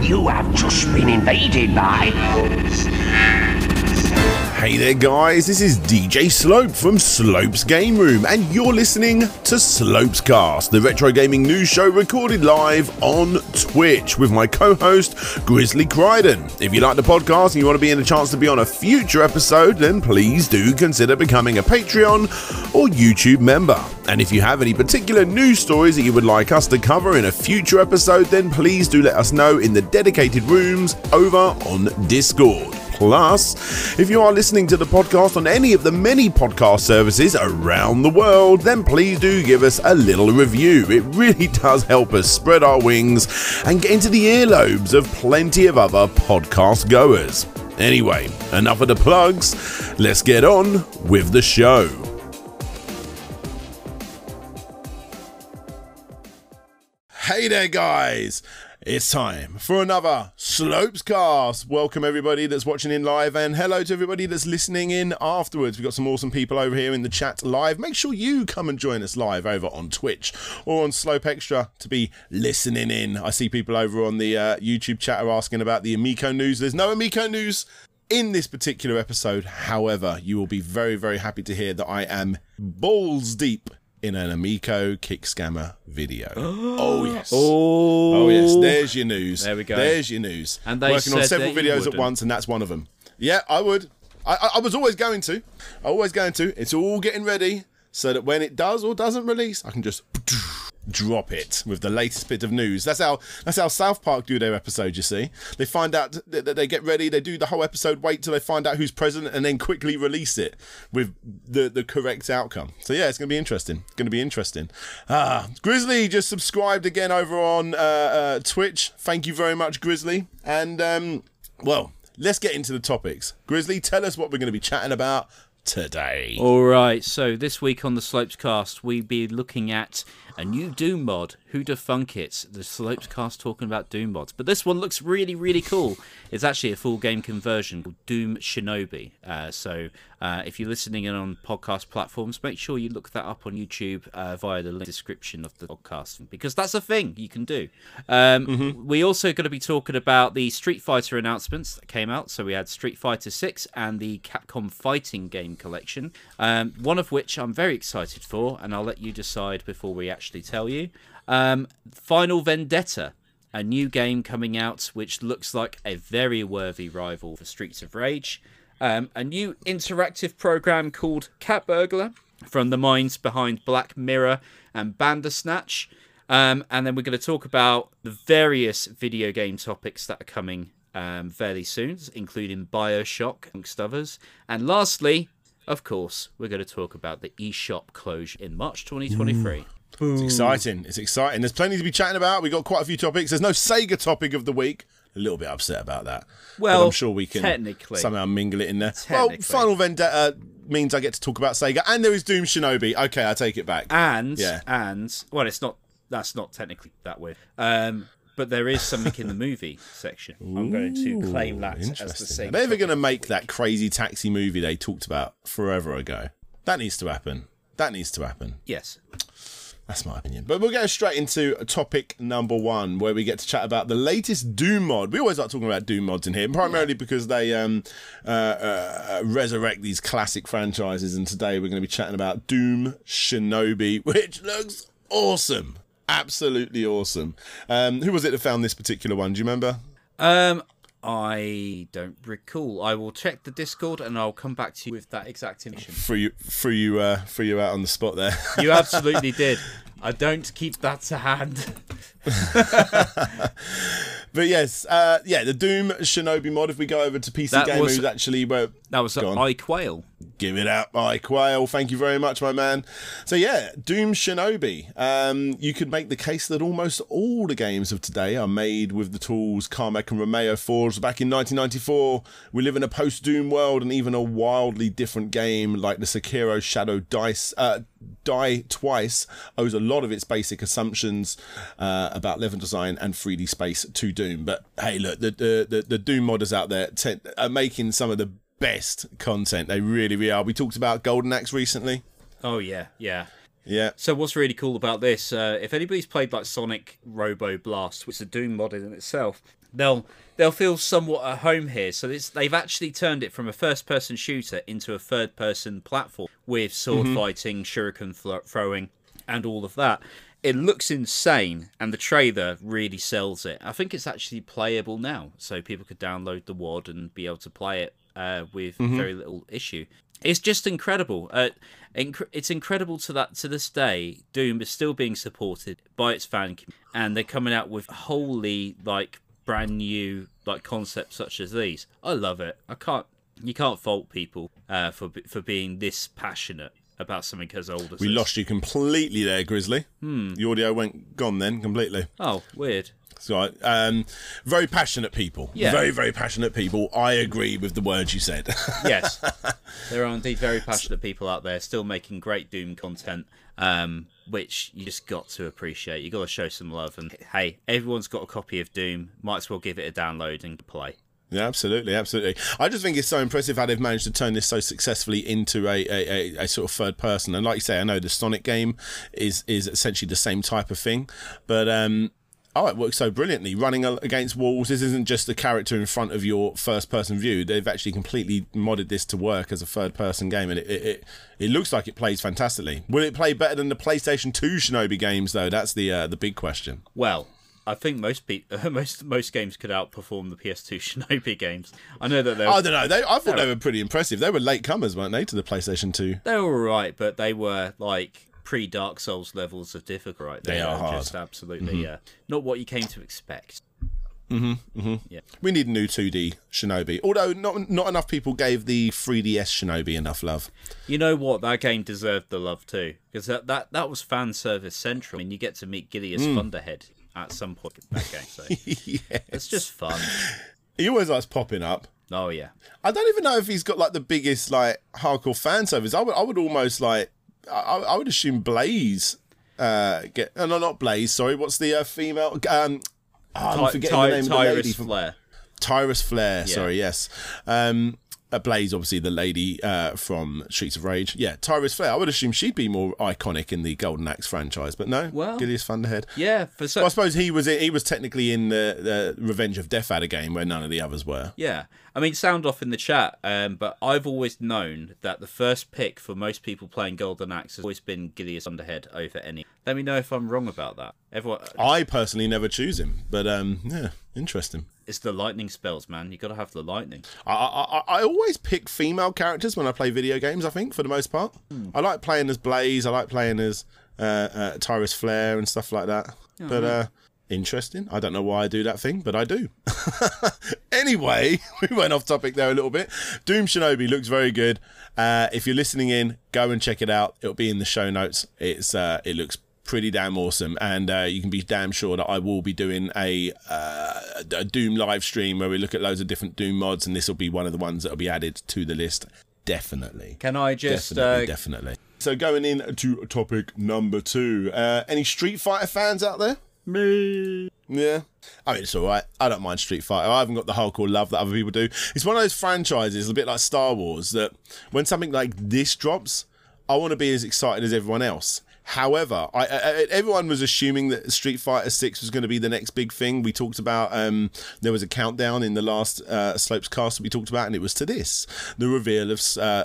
You have just been invaded by. Hey there, guys, this is DJ Slope from Slope's Game Room, and you're listening to Slope's Cast, the retro gaming news show recorded live on Twitch with my co host, Grizzly Crichton. If you like the podcast and you want to be in a chance to be on a future episode, then please do consider becoming a Patreon or YouTube member. And if you have any particular news stories that you would like us to cover in a future episode, then please do let us know in the dedicated rooms over on Discord. Plus, if you are listening to the podcast on any of the many podcast services around the world, then please do give us a little review. It really does help us spread our wings and get into the earlobes of plenty of other podcast goers. Anyway, enough of the plugs. Let's get on with the show. Hey there, guys. It's time for another Slopes cast. Welcome everybody that's watching in live and hello to everybody that's listening in afterwards. We've got some awesome people over here in the chat live. Make sure you come and join us live over on Twitch or on Slope Extra to be listening in. I see people over on the uh, YouTube chat are asking about the Amico news. There's no Amico news in this particular episode. However, you will be very, very happy to hear that I am balls deep in an Amico kick scammer video. oh yes. Oh, Oh yes, there's your news. There we go. There's your news. And they working on several videos at once, and that's one of them. Yeah, I would. I, I, I was always going to. I always going to. It's all getting ready so that when it does or doesn't release, I can just drop it with the latest bit of news. That's how that's how South Park do their episode. You see, they find out that they get ready, they do the whole episode, wait till they find out who's president, and then quickly release it with the the correct outcome. So yeah, it's gonna be interesting. It's gonna be interesting. Ah, Grizzly just subscribed again over on uh, uh, Twitch. Thank you very much, Grizzly. And um, well, let's get into the topics. Grizzly, tell us what we're gonna be chatting about today. All right, so this week on the Slopes Cast, we be looking at a new Doom mod. Who da funk it? The Slopes Cast talking about Doom mods, but this one looks really, really cool. It's actually a full game conversion called Doom Shinobi. Uh, so uh, if you're listening in on podcast platforms, make sure you look that up on YouTube uh, via the link description of the podcast because that's a thing you can do. Um, We also going to be talking about the Street Fighter announcements that came out. So we had Street Fighter 6 and the Capcom Fighting Game Collection, um, one of which I'm very excited for, and I'll let you decide before we actually tell you. Um, Final Vendetta, a new game coming out which looks like a very worthy rival for Streets of Rage. Um, a new interactive program called Cat Burglar from the minds behind Black Mirror and Bandersnatch. Um, and then we're going to talk about the various video game topics that are coming um, fairly soon, including Bioshock, amongst others. And lastly, of course, we're going to talk about the eShop closure in March 2023. It's exciting. It's exciting. There's plenty to be chatting about. We've got quite a few topics. There's no Sega topic of the week. A little bit upset about that. But Well, I'm sure we can technically. somehow mingle it in there. Well, Final Vendetta means I get to talk about Sega, and there is Doom Shinobi. Okay, I take it back. And Yeah. and well, it's not. That's not technically that weird. Um, but there is something in the movie section. I'm going to claim that as the same. Are they ever going to make that crazy taxi movie they talked about forever ago? That needs to happen. That needs to happen. Yes. That's my opinion. But we'll go straight into topic number one, where we get to chat about the latest Doom mod. We always like talking about Doom mods in here, primarily because they um, uh, uh, resurrect these classic franchises. And today we're going to be chatting about Doom Shinobi, which looks awesome. Absolutely awesome. Um, who was it that found this particular one? Do you remember? Um, I don't recall. I will check the Discord and I'll come back to you with that exact information. Threw you, threw you, uh, threw you out on the spot there. You absolutely did. I don't keep that to hand. But yes, uh, yeah, the Doom Shinobi mod. If we go over to PC That Gamer, was- who's actually where That was. I Quail. Give it up, I Quail. Thank you very much, my man. So yeah, Doom Shinobi. Um, you could make the case that almost all the games of today are made with the tools Carmack and Romero forged back in 1994. We live in a post-Doom world, and even a wildly different game like the Sekiro Shadow Dice. Uh, Die Twice owes a lot of its basic assumptions uh, about level design and 3D space to Doom. But hey, look, the the, the, the Doom modders out there te- are making some of the best content. They really, really are. We talked about Golden Axe recently. Oh yeah, yeah. Yeah. So what's really cool about this? Uh, if anybody's played like Sonic Robo Blast, which is a Doom mod in itself, they'll they'll feel somewhat at home here. So it's, they've actually turned it from a first-person shooter into a third-person platform with sword fighting, shuriken thro- throwing, and all of that. It looks insane, and the trailer really sells it. I think it's actually playable now, so people could download the WAD and be able to play it uh, with very little issue. It's just incredible. Uh, inc- it's incredible to that to this day. Doom is still being supported by its fan, community, and they're coming out with wholly like brand new like concepts such as these. I love it. I can't. You can't fault people uh, for for being this passionate about something as old as We this. lost you completely there, Grizzly. Hmm. The audio went gone then completely. Oh, weird. So, um, very passionate people. Yeah. Very, very passionate people. I agree with the words you said. yes, there are indeed very passionate people out there still making great Doom content, um, which you just got to appreciate. You got to show some love, and hey, everyone's got a copy of Doom. Might as well give it a download and play. Yeah, absolutely, absolutely. I just think it's so impressive how they've managed to turn this so successfully into a, a, a, a sort of third person. And like you say, I know the Sonic game is is essentially the same type of thing, but um, oh, it works so brilliantly. Running against walls, this isn't just a character in front of your first person view. They've actually completely modded this to work as a third person game, and it it, it, it looks like it plays fantastically. Will it play better than the PlayStation Two Shinobi games though? That's the uh, the big question. Well, I think most pe- most most games could outperform the PS2 Shinobi games. I know that they're I don't know. They, I thought they were pretty impressive. They were late comers, weren't they, to the PlayStation Two? they were alright, but they were like pre Dark Souls levels of difficult. Right? They are hard. Mm-hmm. just absolutely yeah, not what you came to expect. Mm-hmm, mm-hmm. Yeah. We need a new 2D Shinobi. Although not not enough people gave the 3DS Shinobi enough love. You know what? That game deserved the love too, because that, that that was fan service central. I mean, you get to meet Gilius Hmm. Thunderhead at some point in that game, so it's just fun. He always likes popping up. Oh yeah, I don't even know if he's got like the biggest like hardcore fan service. I would I would almost like I, I would assume Blaze uh get uh, no not Blaze sorry what's the uh, female um oh, I'm Ty- forgetting Ty- the name of the lady Tyris from Flare. Tyris Flare, sorry, yes. Um, Blaze, obviously, the lady uh, from Streets of Rage. Yeah, Tyris Flare. I would assume she'd be more iconic in the Golden Axe franchise, but no. Well- Gilius Thunderhead. Yeah, for so Well, I suppose he was he was technically in the, the Revenge of Death Adder game where none of the others were. Yeah, I mean, sound off in the chat, um, but I've always known that the first pick for most people playing Golden Axe has always been Gilius Thunderhead over any. Let me know if I'm wrong about that. Everyone, I personally never choose him, but um, yeah, interesting. it's the lightning spells, man. You got to have the lightning. I, I I- always pick female characters when I play video games. I think for the most part, I like playing as Blaze. I like playing as uh, uh, Tyris Flare and stuff like that. But uh, interesting. I don't know why I do that thing, but I do. anyway, we went off topic there a little bit. Doom Shinobi looks very good. Uh, if you're listening in, go and check it out. It'll be in the show notes. It's uh, it looks pretty damn awesome, and uh, you can be damn sure that I will be doing a, uh, a Doom live stream where we look at loads of different Doom mods, and this will be one of the ones that will be added to the list. Definitely. Can I just Definitely, uh, definitely. So going in to topic number two. Uh, any Street Fighter fans out there? Me? Yeah. I mean, it's all right. I don't mind Street Fighter. I haven't got the hardcore love that other people do. It's one of those franchises, a bit like Star Wars, that when something like this drops, I want to be as excited as everyone else. However, I, I, everyone was assuming that Street Fighter Six was going to be the next big thing. We talked about um, there was a countdown in the last uh, Slopes cast that we talked about, and it was to this the reveal of uh,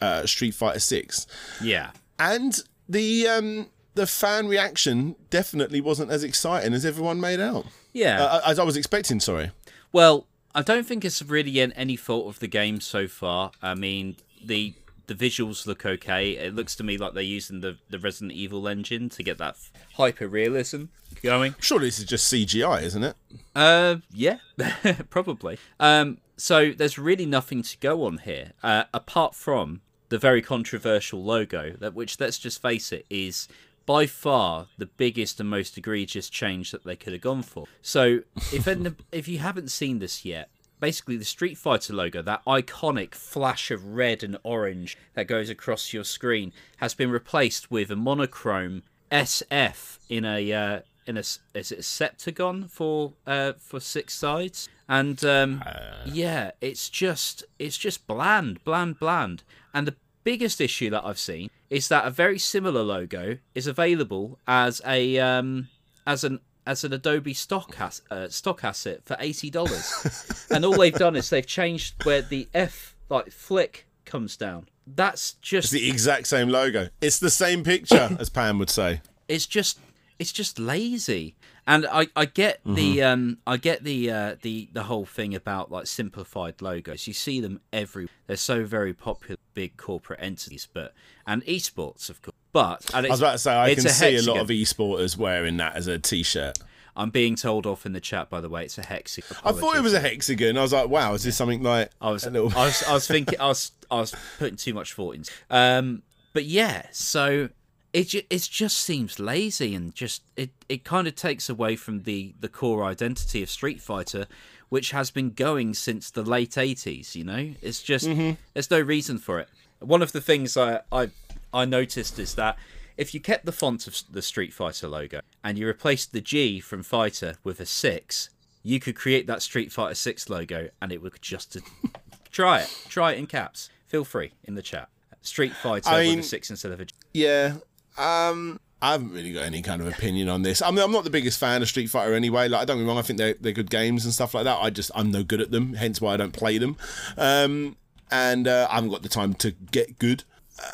uh, Street Fighter Six Yeah. and the um the fan reaction definitely wasn't as exciting as everyone made out Yeah. uh, as i was expecting sorry Well, I don't think it's really in any fault of the game so far. I mean, the the visuals look okay. It looks to me like they're using the, the Resident Evil engine to get that hyper realism going. surely this is just cgi isn't it Uh, yeah, probably. Um, so there's really nothing to go on here, uh, apart from the very controversial logo, that which let's just face it is by far the biggest and most egregious change that they could have gone for. So if if you haven't seen this yet. Basically, the Street Fighter logo, that iconic flash of red and orange that goes across your screen, has been replaced with a monochrome SF in a uh, in a is it a septagon for uh for six sides and um yeah it's just it's just bland bland bland and the biggest issue that i've seen is that a very similar logo is available as a um as an as an Adobe stock uh, stock asset for eighty dollars, and all they've done is they've changed where the F like flick comes down. That's just It's the exact same logo. It's the same picture, as Pam would say. it's just it's just lazy and i i get the um i get the uh the the whole thing about like simplified logos you see them every they're so very popular big corporate entities but and esports of course but and I was about to say, I can see a lot of e-sporters wearing that as a t-shirt. i'm being told off in the chat by the way it's a hexagon I thought it was a hexagon. I was like, wow, is this something like I was, a little... I was, I was thinking, I was, I was putting too much thought into. Um, but yeah, so it it just seems lazy and just it, it kind of takes away from the the core identity of Street Fighter, which has been going since the late eighties. You know, it's just there's no reason for it. One of the things I I I noticed is that. If you kept the font of the Street Fighter logo and you replaced the G from Fighter with a six, you could create that Street Fighter 6 logo and it would just try it. Try it in caps. Feel free in the chat. Street Fighter I with a 6 instead of a G. Yeah. Um, I haven't really got any kind of opinion on this. I mean, I'm not the biggest fan of Street Fighter anyway. Like, don't get me wrong, I think they're, they're good games and stuff like that. I just, I'm no good at them, hence why I don't play them. Um, and uh, I haven't got the time to get good.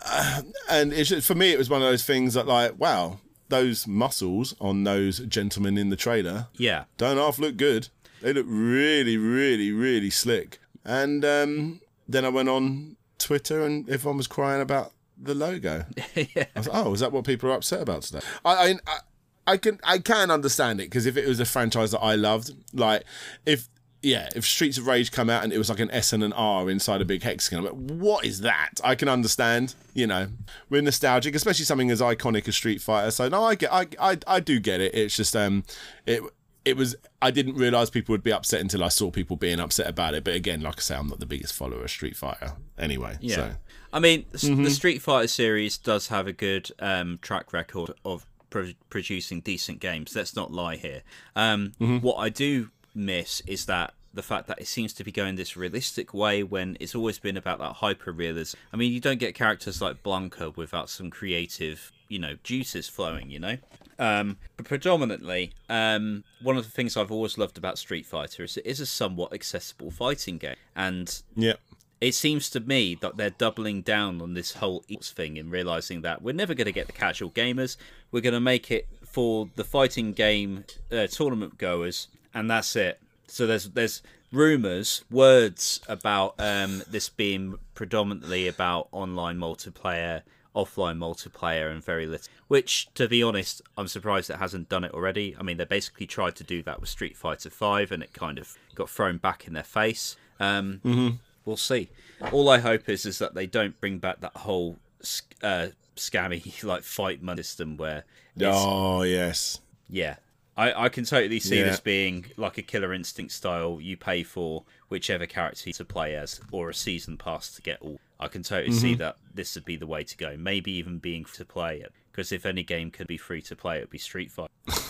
Uh, and it's just, for me, it was one of those things that, like, wow, those muscles on those gentlemen in the trailer Yeah. don't half look good. They look really, really, really slick. And um, then I went on Twitter and everyone was crying about the logo. yeah. I was like, oh, is that what people are upset about today? I, I, I- can, I can understand it because if it was a franchise that I loved, like if, yeah, if Streets of Rage come out and it was like an S and an R inside a big hexagon, I'm like, what is that? I can understand, you know, we're nostalgic, especially something as iconic as Street Fighter. So no, I get, I, I, I do get it. It's just, um, it, it was, I didn't realize people would be upset until I saw people being upset about it. But again, like I say, I'm not the biggest follower of Street Fighter anyway. Yeah. So. I mean, the, Mm-hmm. the Street Fighter series does have a good um, track record of pro- producing decent games. Let's not lie here. Um, Mm-hmm. What I do miss is that the fact that it seems to be going this realistic way when it's always been about that hyper realism. I mean, you don't get characters like Blanka without some creative, you know, juices flowing, you know? Um, but predominantly, um, one of the things I've always loved about Street Fighter is it is a somewhat accessible fighting game. And Yeah. it seems to me that they're doubling down on this whole esports thing and realizing that we're never going to get the casual gamers. We're going to make it for the fighting game uh, tournament goers, and that's it. So there's there's rumors, words about um, this being predominantly about online multiplayer, offline multiplayer, and very little. Which, to be honest, I'm surprised it hasn't done it already. I mean, they basically tried to do that with Street Fighter Five, and it kind of got thrown back in their face. Um, we'll see. All I hope is is that they don't bring back that whole uh, scammy like fight money system where Oh, yes. yeah. I, I can totally see Yeah. this being like a Killer Instinct style. You pay for whichever character to play as, or a season pass to get all. I can totally Mm-hmm. see that this would be the way to go. Maybe even being free to play it, because if any game could be free to play, it would be Street Fighter.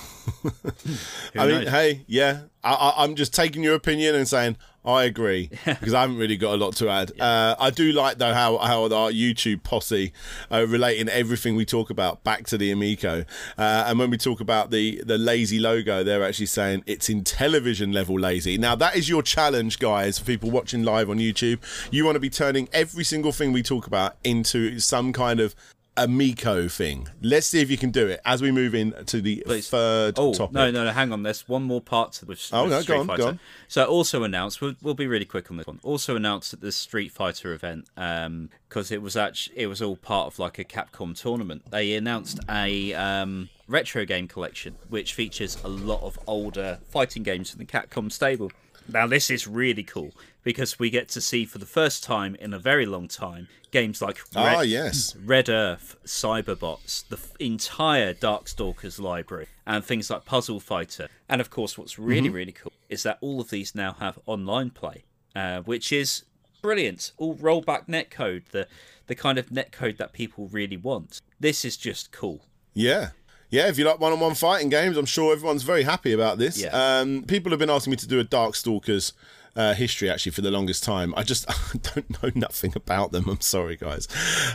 I mean, knows? hey, yeah, I, I, I'm just taking your opinion and saying I agree because I haven't really got a lot to add. Uh, I do like though how how our YouTube posse uh, relating everything we talk about back to the Amico, uh, and when we talk about the the lazy logo, they're actually saying it's Intellivision level lazy. Now that is your challenge, guys. For people watching live on YouTube, you want to be turning every single thing we talk about into some kind of Amico thing. Let's see if you can do it as we move into the Please. third Oh topic. no, no, no! Hang on. There's one more part to with, Oh, no, go Street on, go on. So also announced. We'll, we'll be really quick on this one. Also announced at the Street Fighter event because it was actually it was all part of like a Capcom tournament. They announced a um, retro game collection which features a lot of older fighting games from the Capcom stable. Now this is really cool because we get to see for the first time in a very long time games like Ah, Red- yes. Red Earth, Cyberbots, the f- entire Darkstalkers library, and things like Puzzle Fighter. And of course, what's really, really cool is that all of these now have online play, uh, which is brilliant. All rollback netcode, the, the kind of netcode that people really want. This is just cool. Yeah. Yeah, if you like one-on-one fighting games, I'm sure everyone's very happy about this. Yeah. Um, people have been asking me to do a Darkstalkers uh, history actually for the longest time. I just I don't know nothing about them. I'm sorry, guys.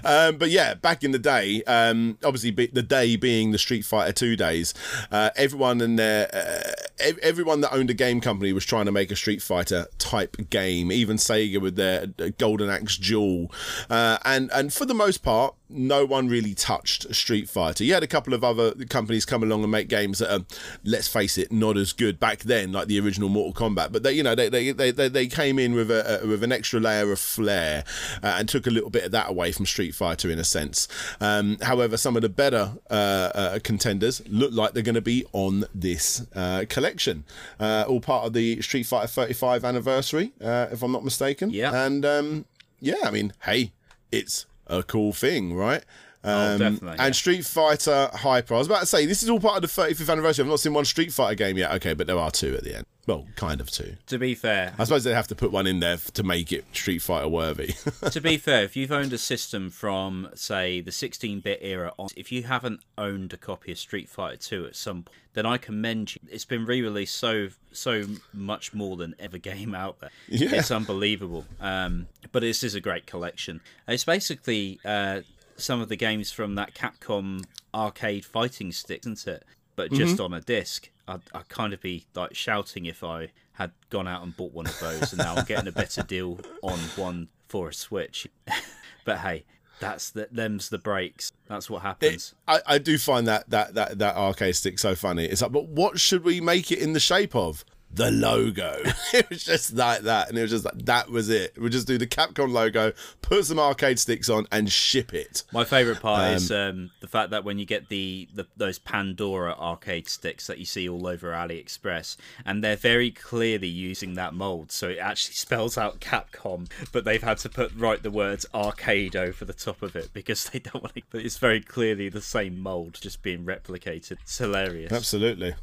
Um, but yeah, back in the day, um, obviously be, the day being the Street Fighter Two days, uh, everyone in their uh, everyone that owned a game company was trying to make a Street Fighter type game. Even Sega with their Golden Axe Duel, uh, and and for the most part, no one really touched Street Fighter. You had a couple of other companies come along and make games that are, let's face it, not as good back then, like the original Mortal Kombat. But they, you know, they they, they, they came in with a, with an extra layer of flair uh, and took a little bit of that away from Street Fighter in a sense. Um, however, some of the better uh, uh, contenders look like they're going to be on this uh, collection, uh, all part of the Street Fighter 35 anniversary, uh, if I'm not mistaken. Yeah. And um, yeah, I mean, hey, it's a cool thing, right? Oh, Um, definitely, yeah. And Street Fighter Hyper. I was about to say this is all part of the 35th anniversary. I've not seen one Street Fighter game yet. Okay, but there are two at the end. Well, kind of two. To be fair, I suppose they have to put one in there to make it Street Fighter worthy. to be fair, if you've owned a system from, say, the 16-bit era on, if you haven't owned a copy of Street Fighter 2 at some point, then I commend you. It's been re-released so so much more than ever game out there. Yeah. It's unbelievable. Um, but this is a great collection. It's basically uh, some of the games from that Capcom arcade fighting stick, isn't it? But mm-hmm. just on a disc. I'd, I'd kind of be like shouting if I had gone out and bought one of those, and now I'm getting a better deal on one for a Switch. but hey, that's the them's the breaks. That's what happens. I, I do find that, that that that arcade stick so funny. It's like, but what should we make it in the shape of? The logo. it was just like that, and it was just like that was it. We'll just do the Capcom logo, put some arcade sticks on, and ship it. My favourite part is um, the fact that when you get the, the those Pandora arcade sticks that you see all over AliExpress, and they're very clearly using that mold, so it actually spells out Capcom, but they've had to put write the words arcade over the top of it because they don't want to. But it's very clearly the same mold just being replicated. It's hilarious. Absolutely.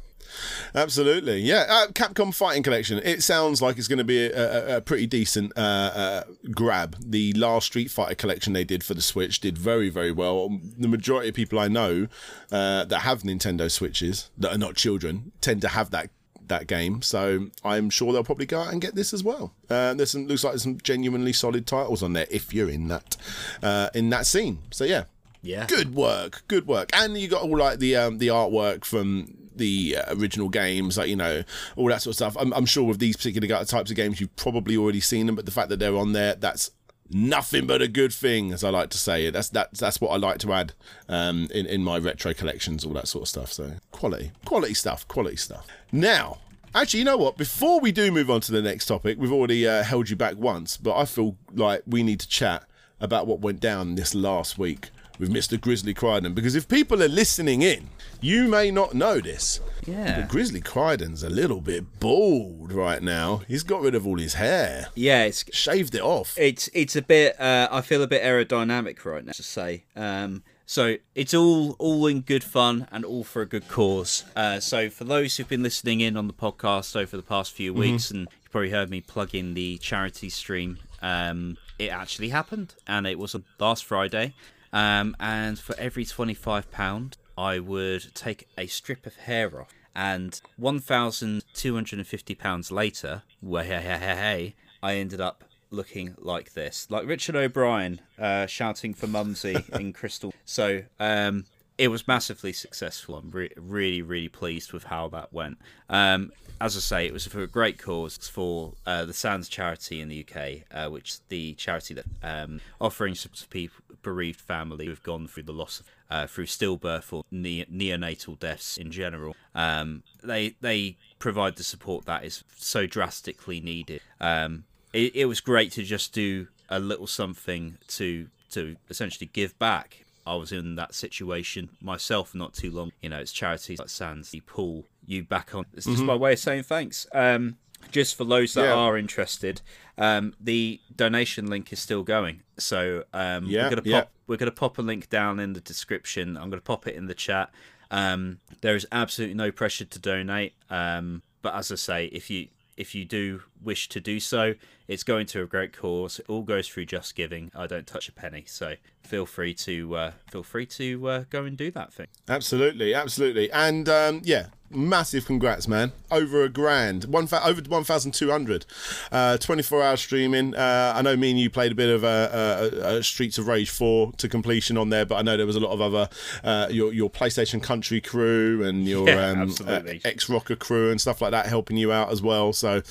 Absolutely, yeah. Uh, Capcom Fighting Collection. It sounds like it's going to be a, a, a pretty decent uh, uh, grab. The last Street Fighter collection they did for the Switch did very, very well. The majority of people I know uh, that have Nintendo Switches that are not children tend to have that that game. So I'm sure they'll probably go out and get this as well. Uh, there's some looks like there's some genuinely solid titles on there if you're in that uh, in that scene. So yeah, Yeah. good work, good work. And you got all like the um, the artwork from the uh, original games, like you know all that sort of stuff. I'm, I'm sure with these particular types of games, you've probably already seen them, but the fact that they're on there, that's nothing but a good thing, as I like to say. That's that's that's what I like to add um, in in my retro collections, all that sort of stuff. So quality, quality stuff, quality stuff. Now. Actually, you know what? Before we do move on to the next topic, we've already uh, held you back once, but I feel like we need to chat about what went down this last week with Mr. Grizzly Crichton. Because if people are listening in, you may not know this. Yeah. But Grizzly Crichton's a little bit bald right now. He's got rid of all his hair, Yeah, it's shaved it off. it's it's a bit uh, I feel a bit aerodynamic right now to say. Um, so it's all all in good fun and all for a good cause. Uh, so for those who've been listening in on the podcast over the past few weeks, and you probably heard me plug in the charity stream, um, it actually happened, and it was last Friday. Um, and for every twenty five pound, I would take a strip of hair off. And one thousand two hundred and fifty pounds later, way hey, hey, hey, hey, I ended up looking like this, like Richard O'Brien uh, shouting for Mumsy in Crystal. So um, it was massively successful. I'm re- really, really pleased with how that went. Um, as I say, it was for a great cause for uh, the Sands charity in the UK, uh, which the charity that um, offering support to people bereaved family who've gone through the loss of uh, through stillbirth or ne- neonatal deaths in general. Um, they they provide the support that is so drastically needed. Um, it, it was great to just do a little something to to essentially give back. I was in that situation myself not too long. You know, it's charities like Sands, the pull you back on. It's just my way of saying thanks. Um, just for those that Yeah. are interested, um, the donation link is still going. So um, Yeah, we're gonna pop yeah. we're gonna pop a link down in the description. I'm gonna pop it in the chat. Um, there is absolutely no pressure to donate. Um, but as I say, if you if you do wish to do so, it's going to a great cause. It all goes through Just Giving. I don't touch a penny, so feel free to uh, feel free to uh, go and do that thing. Absolutely, absolutely. And um, yeah, massive congrats, man! Over a grand, one fa- over one thousand two hundred. Uh, Twenty four hour streaming. Uh, I know me and you played a bit of uh, uh, uh, Streets of Rage four to completion on there, but I know there was a lot of other uh, your your PlayStation Country crew and your Yeah, um, absolutely. X Rocker crew and stuff like that helping you out as well. So,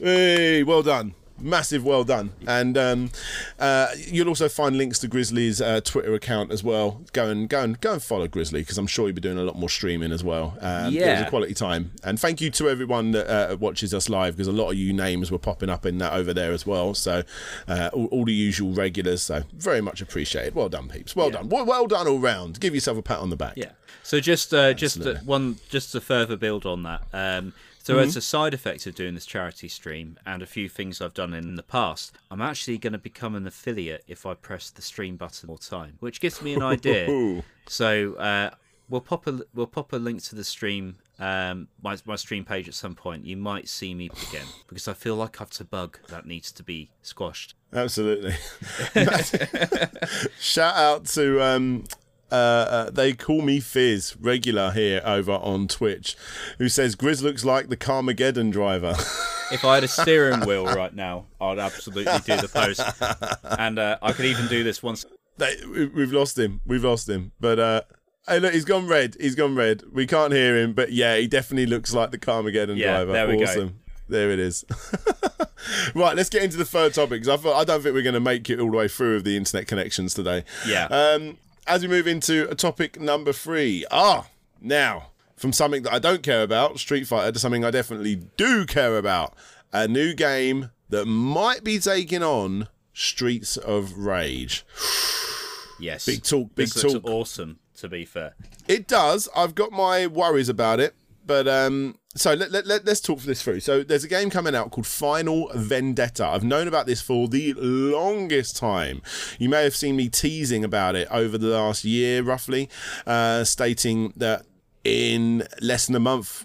hey, well done. Massive well done, and um, uh, you'll also find links to Grizzly's uh, Twitter account as well. Go and go and go and follow Grizzly because I'm sure you'll be doing a lot more streaming as well. Um, it was Yeah. a quality time, and thank you to everyone that uh, watches us live because a lot of you names were popping up in that over there as well. So uh, all, all the usual regulars. So very much appreciated. Well done, peeps. Well done. Well, well done all round. Give yourself a pat on the back. Yeah. So just uh, just uh, one just to further build on that. Um, so Mm-hmm. as a side effect of doing this charity stream and a few things I've done in the past, I'm actually going to become an affiliate if I press the stream button more time, which gives me an idea. so uh, we'll pop a we'll pop a link to the stream. Um, my, my stream page at some point. You might see me again because I feel like I've a bug that needs to be squashed. Absolutely. Shout out to um, uh, uh, they call me Fizz regular here over on Twitch, who says Grizz looks like the Carmageddon driver. If I had a steering wheel right now, I'd absolutely do the post, and uh, I could even do this once. they, we- we've lost him. We've lost him. But uh, hey, look, he's gone red. He's gone red. We can't hear him, but yeah, he definitely looks like the Carmageddon Yeah, driver. there we go. awesome. There it is. right, let's get into the third topic because I, I don't think we're going to make it all the way through with the internet connections today. Yeah. Um, as we move into a topic number three. Ah, now from something that I don't care about, Street Fighter, to something I definitely do care about. A new game that might be taking on Streets of Rage. Yes. Big talk, big this talk. awesome. To be fair. It does. I've got my worries about it, but um, so let, let, let, us talk this through. So there's a game coming out called Final Vendetta. I've known about this for the longest time. You may have seen me teasing about it over the last year, roughly, uh, stating that in less than a month,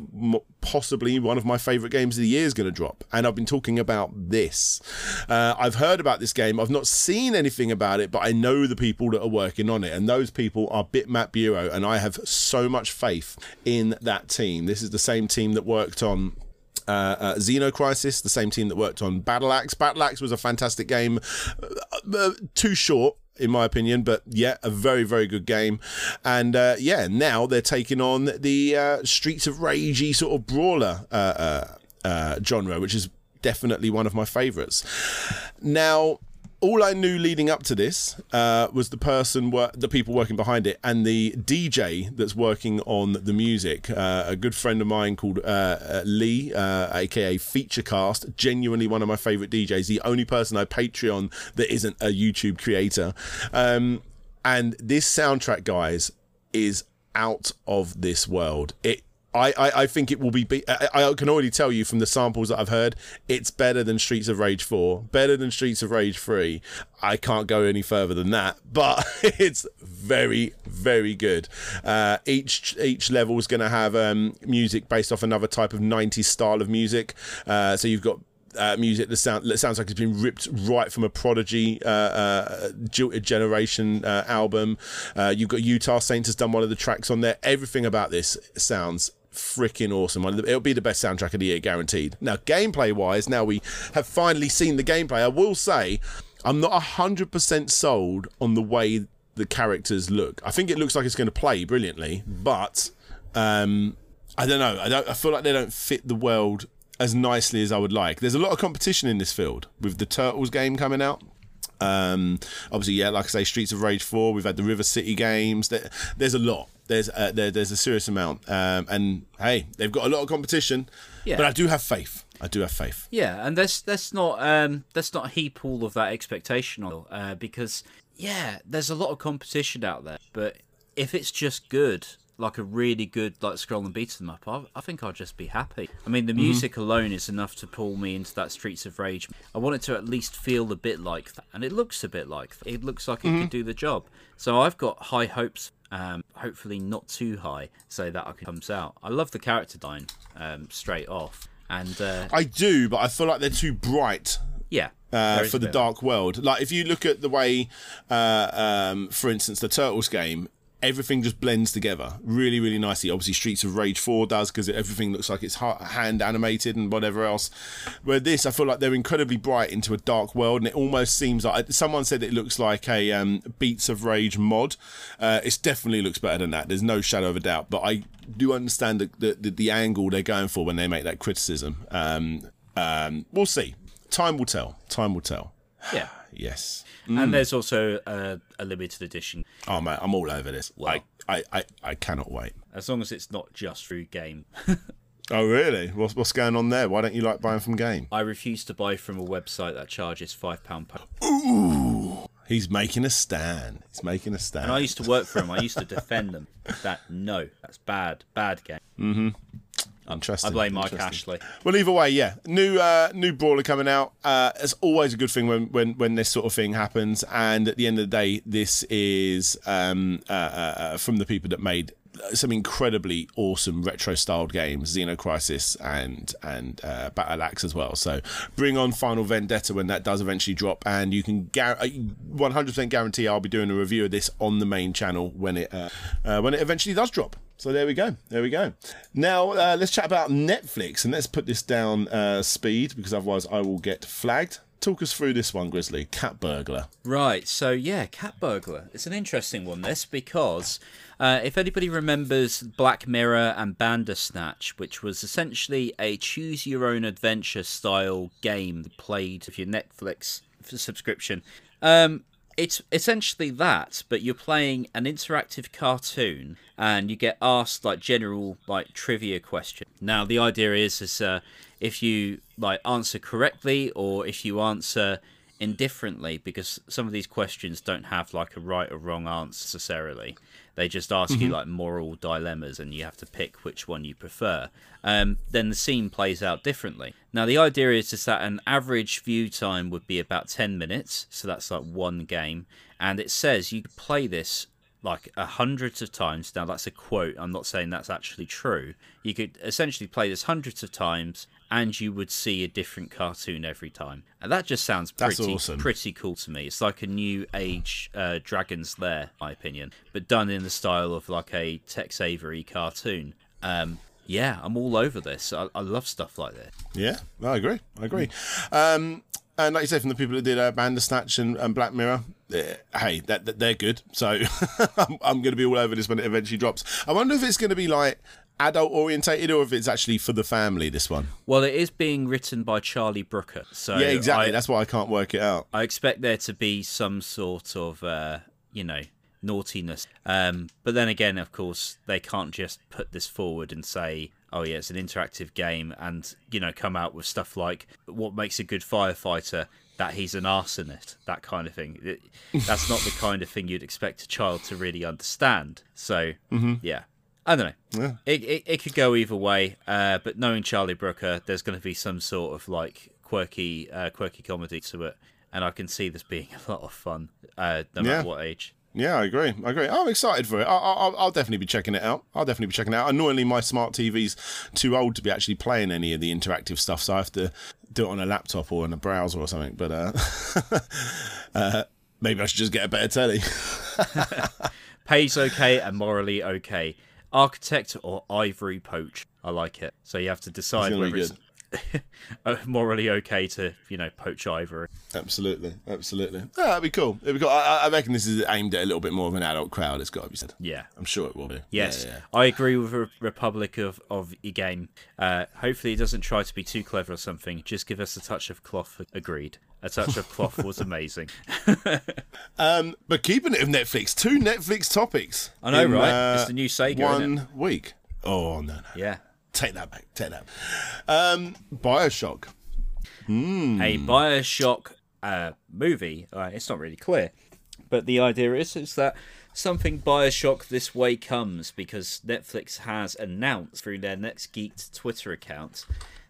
possibly one of my favorite games of the year is going to drop. And I've been talking about this. Uh, I've heard about this game. I've not seen anything about it, but I know the people that are working on it. And those people are Bitmap Bureau. And I have so much faith in that team. This is the same team that worked on uh, uh, Xenocrisis, the same team that worked on Battle Axe. Battle Axe was a fantastic game, uh, uh, too short. In my opinion, but yeah, a very, very good game. And uh, yeah, now they're taking on the uh, Streets of Ragey sort of brawler uh, uh, uh, genre, which is definitely one of my favourites. Now, all I knew leading up to this uh, was the person, wor- the people working behind it, and the DJ that's working on the music. Uh, a good friend of mine called uh, uh, Lee, uh, aka Featurecast, genuinely one of my favourite DJs. The only person I Patreon that isn't a YouTube creator. Um, and this soundtrack, guys, is out of this world. It I, I, I think it will be. be I, I can already tell you from the samples that I've heard, it's better than Streets of Rage 4, better than Streets of Rage 3. I can't go any further than that, but it's very, very good. Uh, each each level is going to have um, music based off another type of 90s style of music. Uh, so you've got uh, music that, sound, that sounds like it's been ripped right from a Prodigy uh, uh, Generation uh, album. Uh, you've got Utah Saints has done one of the tracks on there. Everything about this sounds freaking awesome. It'll be the best soundtrack of the year, guaranteed. Now, gameplay wise, now we have finally seen the gameplay. I will say, I'm not 100% sold on the way the characters look. I think it looks like it's going to play brilliantly, but um, I don't know. I don't. I feel like they don't fit the world as nicely as I would like. There's a lot of competition in this field with the Turtles game coming out. Um, obviously, yeah, like I say, Streets of Rage Four. We've had the River City games. There, there's a lot. There's uh, there, there's a serious amount. Um, and hey, they've got a lot of competition. Yeah. But I do have faith. I do have faith. Yeah, and let's let's not um let's not heap all of that expectation on uh, because yeah, there's a lot of competition out there. But if it's just good, like a really good like scroll and beat them up, I, I think I'll just be happy. I mean, the music alone is enough to pull me into that Streets of Rage. I want it to at least feel a bit like that, and it looks a bit like that. It looks like it could do the job. So I've got high hopes. Um, hopefully not too high, so that it comes out. I love the character design um, straight off, and uh, I do, but I feel like they're too bright yeah, uh, for the dark world. Like if you look at the way, uh, um, for instance, the Turtles game, everything just blends together really, really nicely. Obviously, Streets of Rage 4 does because everything looks like it's hand animated and whatever else. Where this, I feel like they're incredibly bright into a dark world, and it almost seems like someone said it looks like a um, Beats of Rage mod. Uh, it definitely looks better than that. There's no shadow of a doubt, but I do understand the, the, the, the angle they're going for when they make that criticism. Um, um, we'll see. Time will tell. Time will tell. Yeah. Yes. And mm. there's also a, a limited edition, Oh man, I'm all over this. Well- I, I, I, I cannot wait. as long as it's not just through game. Oh really? What's what's going on there? Why don't you like buying from Game? I refuse to buy from a website that charges five pound per. He's making a stand. He's making a stand. And I used to work for him. I used to defend them. That no, that's bad, bad game. Mm-hmm. Interesting. I blame Mike. Ashley. Well, either way, yeah, new uh, new brawler coming out. Uh, it's always a good thing when, when when this sort of thing happens. And at the end of the day, this is um, uh, uh, uh, from the people that made some incredibly awesome retro styled games, Xenocrisis and and uh, Battle Axe as well. So bring on Final Vendetta when that does eventually drop, and you can gar- uh, 100% guarantee I'll be doing a review of this on the main channel when it uh, uh, when it eventually does drop. So there we go. There we go. Now uh, let's chat about Netflix and let's put this down uh, speed because otherwise I will get flagged. Talk us through this one, Grizzly. Cat Burglar. Right, so yeah, Cat Burglar. It's an interesting one, this, because uh, if anybody remembers Black Mirror and Bandersnatch, which was essentially a choose your own adventure style game played with your Netflix subscription, um, it's essentially that, but you're playing an interactive cartoon and you get asked like general like trivia questions. Now the idea is is uh, if you like answer correctly or if you answer indifferently because some of these questions don't have like a right or wrong answer necessarily. They just ask you like moral dilemmas and you have to pick which one you prefer. Um, then the scene plays out differently. Now the idea is just that an average view time would be about 10 minutes, so that's like one game. And it says you could play this like a hundreds of times. Now that's a quote. I'm not saying that's actually true. You could essentially play this hundreds of times, and you would see a different cartoon every time. And that just sounds pretty awesome. pretty cool to me. It's like a new age uh, Dragon's Lair, in my opinion, but done in the style of like a Tex Avery cartoon. Um, yeah, I'm all over this. I, I love stuff like this. Yeah, I agree. I agree. Um, and like you said, from the people that did uh, Bandersnatch and, and Black Mirror, eh, hey, that, that they're good. So I'm, I'm going to be all over this when it eventually drops. I wonder if it's going to be like adult orientated or if it's actually for the family. This one. Well, it is being written by Charlie Brooker, so yeah, exactly. I, That's why I can't work it out. I expect there to be some sort of, uh, you know, naughtiness. Um, but then again, of course, they can't just put this forward and say, "Oh yeah, it's an interactive game," and you know, come out with stuff like what makes a good firefighter. That he's an arsonist, that kind of thing. It- that's not the kind of thing you'd expect a child to really understand. So, yeah, I don't know. Yeah. It, it it could go either way. Uh, but knowing Charlie Brooker, there's going to be some sort of like quirky, uh, quirky comedy to it, and I can see this being a lot of fun, uh, no matter Yeah. what age. Yeah, I agree. I agree. I'm excited for it. I, I, I'll- I'll definitely be checking it out. I'll definitely be checking it out. Annoyingly, my smart TV's too old to be actually playing any of the interactive stuff, so I have to do it on a laptop or in a browser or something. But uh, uh, maybe I should just get a better telly. Pays okay and morally okay. Architect or ivory poach. I like it. So you have to decide whether it's morally okay to, you know, poach ivory. absolutely, absolutely. Yeah, that'd be cool. It'd be cool. I, I reckon this is aimed at a little bit more of an adult crowd. It's got to be said. Yeah. I'm sure it will be. Yes, Yeah, yeah. I agree with Re- Republic of of your game. Uh, hopefully, it doesn't try to be too clever or something. Just give us a touch of cloth. Agreed. A touch of cloth was amazing. Um, but keeping it with Netflix, two Netflix topics. I know, in, right? uh, It's the new Sega, One week. Oh no, no. Yeah, Take that back. Take that. Um, Bioshock. a Hmm. Bioshock uh, movie. Uh, it's not really clear, but the idea is is that something Bioshock this way comes because Netflix has announced through their Next Geeked Twitter account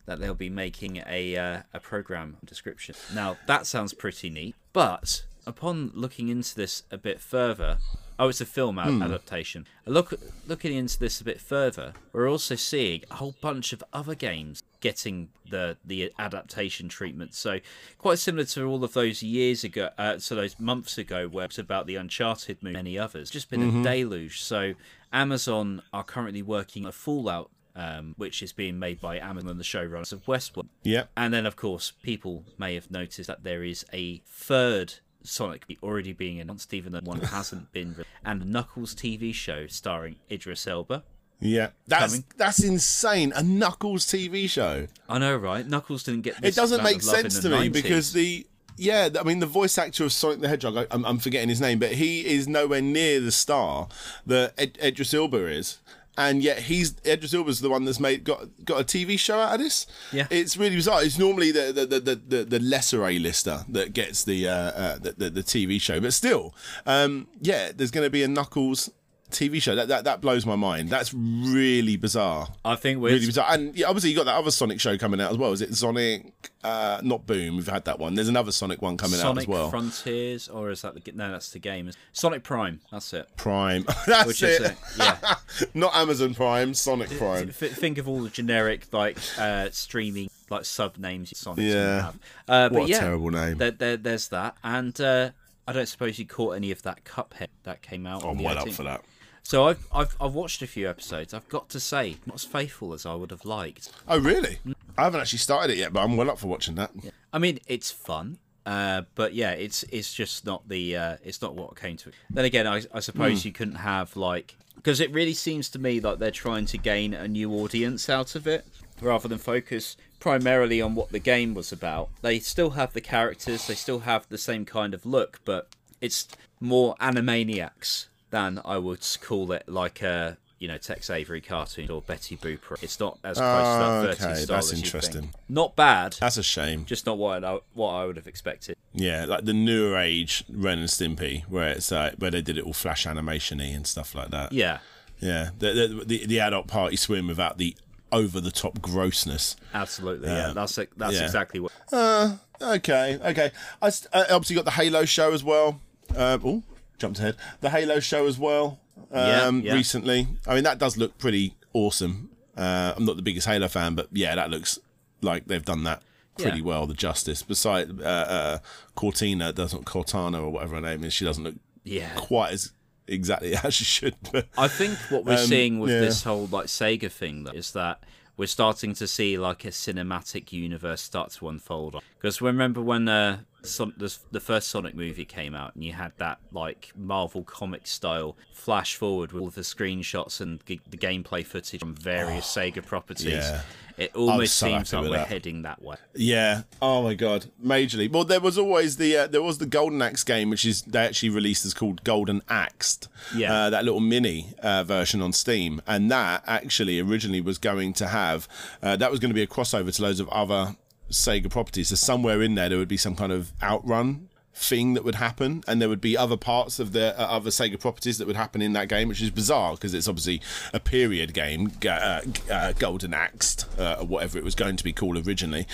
that they'll be making a uh, a program description. Now that sounds pretty neat, but upon looking into this a bit further, oh, it's a film ad- adaptation. Look, looking into this a bit further, we're also seeing a whole bunch of other games getting the the adaptation treatment. So quite similar to all of those years ago, uh, so those months ago, where it's about the Uncharted movie, many others. Just been a deluge. So Amazon are currently working a Fallout. Um, which is being made by Amazon, the showrunners of Westworld. Yeah. And then, of course, people may have noticed that there is a third Sonic already being announced, even though one hasn't been. Re- and a Knuckles TV show starring Idris Elba. Yeah, that's Coming. that's insane. A Knuckles TV show. I know, right? Knuckles didn't get. It doesn't make sense to me 90s. because the yeah, I mean the voice actor of Sonic the Hedgehog, I, I'm, I'm forgetting his name, but he is nowhere near the star that Ed, Idris Elba is. And yet he's Idris Elba's the one that's made got got a TV show out of this. Yeah. it's really bizarre. It's normally the the, the, the, the, the lesser A lister that gets the, uh, uh, the, the the TV show, but still, um, yeah, there's going to be a Knuckles TV show. That, that that blows my mind. That's really bizarre. I think we're Really bizarre. And yeah, obviously you got that other Sonic show coming out as well. Is it Sonic? Uh, not Boom. We've had that one. There's another Sonic one coming out as well. Frontiers, or is that the no? That's the game. Sonic Prime. That's it. Prime. That's Which it. is it? Yeah. not Amazon Prime. Sonic Prime. Think of all the generic like uh, streaming like sub names Sonic's Yeah. Uh, What a yeah, terrible name. There, there, there's that, and uh, I don't suppose you caught any of that Cuphead that came out. on I'm well up for that. So I've, I've I've watched a few episodes. I've got to say, not as faithful as I would have liked. Oh really? I haven't actually started it yet, but I'm well up for watching that. I mean, it's fun, uh, but yeah, it's it's just not the uh, it's not what I came to it. Then again, I, I suppose you couldn't have like because it really seems to me like they're trying to gain a new audience out of it rather than focus primarily on what the game was about. They still have the characters, they still have the same kind of look, but it's more Animaniacs than I would call it like a you know Tex Avery cartoon or Betty Booper. It's not as close Ah, to that 30 okay, style that's as you interesting. think. Not bad, That's a shame. just not what I, what I would have expected. Yeah, like the newer age Ren and Stimpy, where it's like where they did it all flash animation-y and stuff like that. Yeah, Yeah, the the, the, the adult party swim without the over the top grossness. absolutely. Yeah, that's it- that's yeah. exactly what. Uh, okay, okay. I st- uh, obviously got the Halo show as well. Uh, oh, jumped ahead. The Halo show as well. Um, yeah. recently. I mean, that does look pretty awesome. Uh, I'm not the biggest Halo fan, but yeah, that looks like they've done that pretty Yeah. well. The justice. Besides, uh, uh, Cortina doesn't Cortana or whatever her name is. She doesn't look Yeah, quite as exactly as she should. But I think what we're Um, seeing with yeah. this whole like Sega thing though, is that we're starting to see like a cinematic universe start to unfold. Because remember when uh, Son- the, the first Sonic movie came out, and you had that like Marvel comic style flash forward with all the screenshots and g- the gameplay footage from various Sega properties. Oh, yeah. It almost so seems like we're that. heading that way. Yeah. Oh my god, majorly. Well, there was always the uh, there was the Golden Axe game, which is they actually released as called Golden Axed. Yeah. Uh, that little mini uh, version on Steam, and that actually originally was going to have uh, that was going to be a crossover to loads of other Sega properties. So somewhere in there there would be some kind of outrun thing that would happen and there would be other parts of the uh, other Sega properties that would happen in that game which is bizarre because it's obviously a period game uh, uh, golden axed uh, or whatever it was going to be called originally.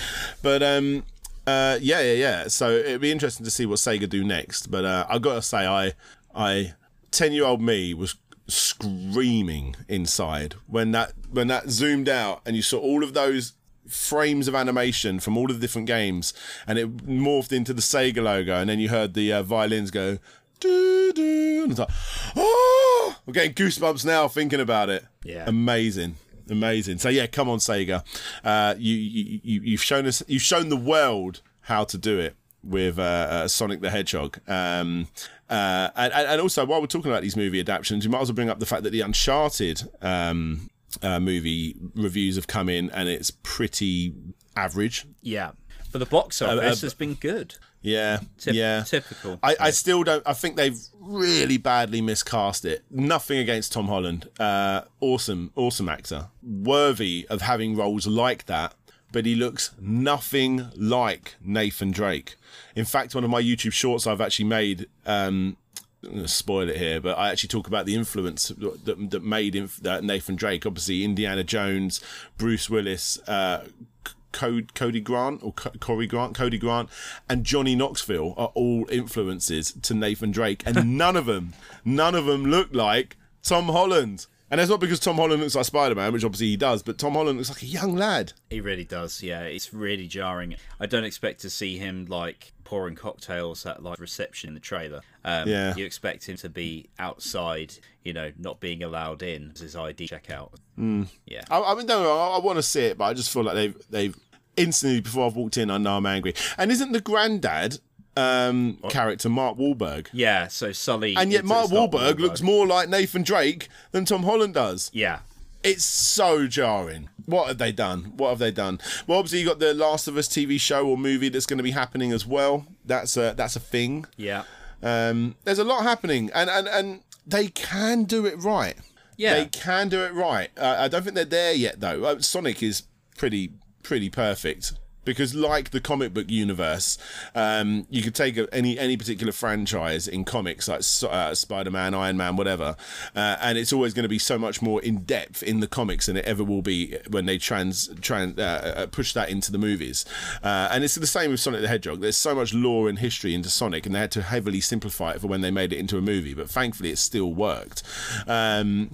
But um uh yeah yeah yeah. So it'd be interesting to see what Sega do next. But uh, I gotta say I I 10 year old me was screaming inside when that when that zoomed out and you saw all of those frames of animation from all of the different games and it morphed into the Sega logo and then you heard the uh, violins go doo doo and it's like oh! I'm getting goosebumps now thinking about it. Yeah. amazing. Amazing. So yeah come on Sega. Uh, you, you, you you've shown us you've shown the world how to do it with uh, uh, Sonic the Hedgehog. Um, uh, and, and also, while we're talking about these movie adaptations, you might as well bring up the fact that the Uncharted um, uh, movie reviews have come in and it's pretty average. Yeah, but the box office uh, has been good. Yeah, yeah. typical. I, I still don't. I think they've really badly miscast it. Nothing against Tom Holland. Uh, awesome, awesome actor, worthy of having roles like that. But he looks nothing like Nathan Drake. In fact, one of my YouTube shorts I've actually made. Um, I'm going to spoil it here, but I actually talk about the influence that, that made inf- that Nathan Drake. Obviously, Indiana Jones, Bruce Willis, uh, Cody, Cody Grant or Co- Corey Grant, Cody Grant, and Johnny Knoxville are all influences to Nathan Drake, and none of them, none of them look like Tom Holland. And that's not because Tom Holland looks like Spider Man, which obviously he does, but Tom Holland looks like a young lad. He really does. Yeah, it's really jarring. I don't expect to see him like pouring cocktails at like reception in the trailer. Um, Yeah. You expect him to be outside, you know, not being allowed in as his ID checkout. Mm. Yeah. I, I mean, no, I, I want to see it, but I just feel like they've they've instantly before I've walked in, I know I'm angry. And isn't the granddad um, character Mark Wahlberg? Yeah. So Sully. And yet Mark not Wahlberg looks more like Nathan Drake than Tom Holland does. Yeah. It's so jarring. What have they done? What have they done? Well, obviously you got the Last of Us TV show or movie that's going to be happening as well. That's a that's a thing. Yeah. Um, there's a lot happening, and and and they can do it right. Yeah. They can do it right. Uh, I don't think they're there yet, though. Uh, Sonic is pretty pretty perfect because, like the comic book universe, um, you could take any any particular franchise in comics, like uh, Spider Man, Iron Man, whatever, uh, and it's always going to be so much more in depth in the comics than it ever will be when they trans trans uh, uh, push that into the movies. Uh, and it's the same with Sonic the Hedgehog. There's so much lore and history into Sonic, and they had to heavily simplify it for when they made it into a movie. But thankfully, it still worked. Um,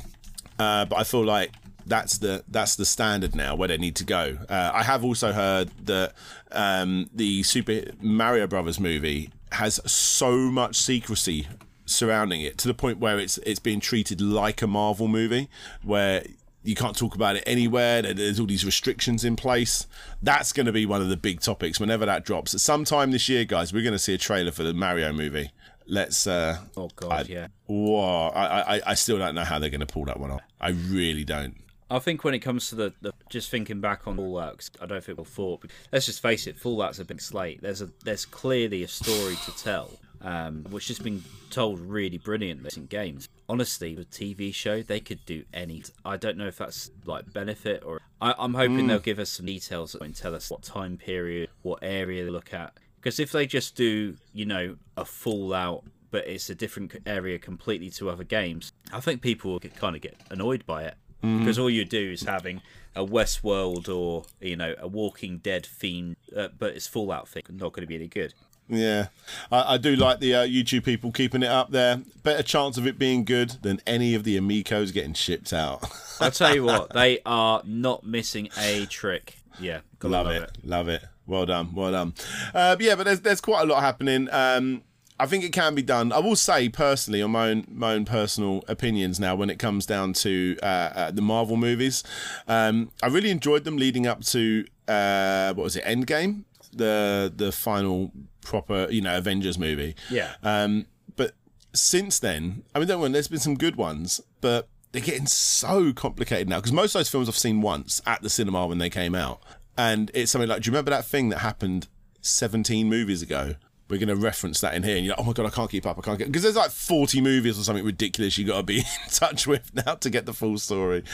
uh, but I feel like that's the that's the standard now where they need to go. Uh, I have also heard that um, the Super Mario Brothers movie has so much secrecy surrounding it to the point where it's it's being treated like a Marvel movie where you can't talk about it anywhere. There's all these restrictions in place. That's going to be one of the big topics whenever that drops. At some time this year, guys, we're going to see a trailer for the Mario movie. Let's. Uh, Oh God. I- yeah. Whoa, I, I, I still don't know how they're going to pull that one off. I really don't. I think when it comes to the, the just thinking back on Fallout, I don't think we'll thought. Let's just face it, Fallout's a big slate. There's a there's clearly a story to tell, um, which has been told really brilliantly in games. Honestly, the TV show they could do any. I don't know if that's like benefit or I, I'm hoping they'll give us some details and tell us what time period, what area they look at. Because if they just do, you know, a Fallout but it's a different area completely to other games, I think people will get, kind of get annoyed by it because all you do is having a Westworld or you know a Walking Dead theme, uh, but it's Fallout thing. Not going to be any good. Yeah, I, I do like the uh, YouTube people keeping it up there. Better chance of it being good than any of the Amicos getting shipped out. I'll tell you what, they are not missing a trick. Yeah, gotta love, it. love it. Well done, well done. Uh, but yeah, but there's there's quite a lot happening. Um, I think it can be done. I will say personally, on my own my own personal opinions now, when it comes down to uh, uh, the Marvel movies, um, I really enjoyed them leading up to uh, what was it, Endgame, the the final proper you know Avengers movie. Yeah. Um, but since then, I mean, don't worry, there's been some good ones, but they're getting so complicated now because most of those films I've seen once at the cinema when they came out, and it's something like, do you remember that thing that happened 17 movies ago? We're going to reference that in here, and you're like, oh my god, I can't keep up, I can't get because there's like 40 movies or something ridiculous you got to be in touch with now to get the full story.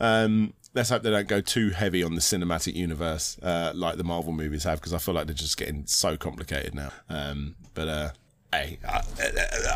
Um, let's hope they don't go too heavy on the cinematic universe uh, like the Marvel movies have, because I feel like they're just getting so complicated now. Um, but uh, hey, uh,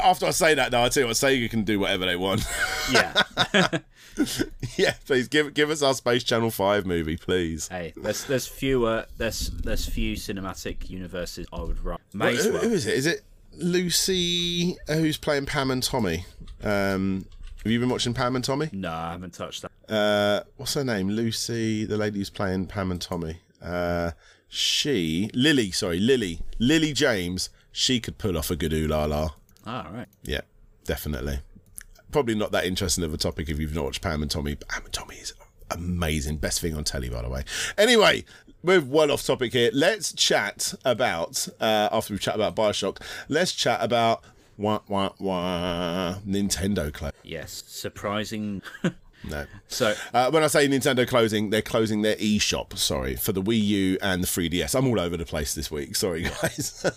after I say that, though, I tell you what, Sega can do whatever they want. Yeah. yeah, please give give us our Space Channel Five movie, please. hey, there's there's fewer there's there's few cinematic universes I would Who- as well. who is it? Is it Lucy uh, who's playing Pam and Tommy? Um, have you been watching Pam and Tommy? No, I haven't touched that. Uh, what's her name? Lucy, the lady who's playing Pam and Tommy. Uh, she, Lily, sorry, Lily, Lily James. She could pull off a good ooh la la. Ah, right. Yeah, definitely. Probably not that interesting of a topic if you've not watched Pam and Tommy. But Pam and Tommy is amazing. Best thing on telly, by the way. Anyway, we're well off topic here. Let's chat about, uh, after we've chat about Bioshock, let's chat about wah, wah, wah, Nintendo close. Yes, surprising. No. so Uh, when I say Nintendo closing, they're closing their eShop, sorry, for the Wii U and the 3DS. I'm all over the place this week. Sorry, guys.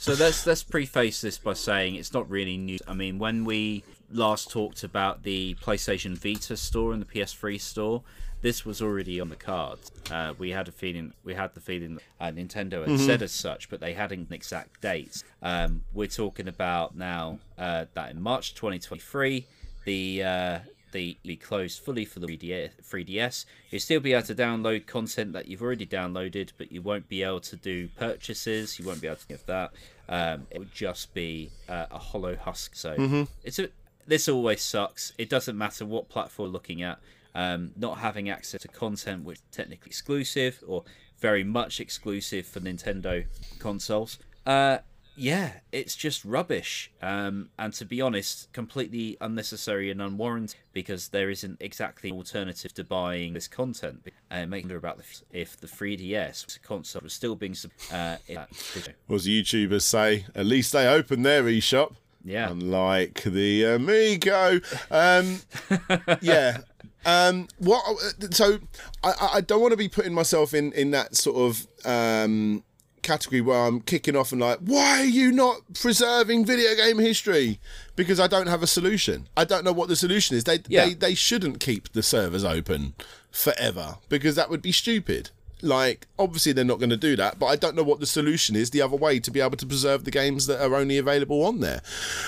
So let's let's preface this by saying it's not really new. I mean, when we last talked about the PlayStation Vita store and the PS3 store, this was already on the cards. Uh, we had a feeling we had the feeling that uh, Nintendo had said as such, but they hadn't an exact dates. Um, we're talking about now uh, that in March 2023, the uh, the be closed fully for the 3DS. 3DS. You'll still be able to download content that you've already downloaded, but you won't be able to do purchases. You won't be able to give that. Um, it would just be uh, a hollow husk. So it's a this always sucks. It doesn't matter what platform looking at. Um, not having access to content which is technically exclusive or very much exclusive for Nintendo consoles. Uh, yeah, it's just rubbish. Um, and to be honest, completely unnecessary and unwarranted because there isn't exactly an alternative to buying this content. Uh, making wonder about the, if the 3DS console was still being. Uh, Was YouTubers say, at least they opened their eShop. Yeah. Unlike the Amico. Um, yeah. Um, what? So I, I don't want to be putting myself in in that sort of um, category where I'm kicking off and like, why are you not preserving video game history? Because I don't have a solution. I don't know what the solution is. They Yeah. they they shouldn't keep the servers open forever because that would be stupid. Like, obviously, they're not going to do that, but I don't know what the solution is the other way to be able to preserve the games that are only available on there.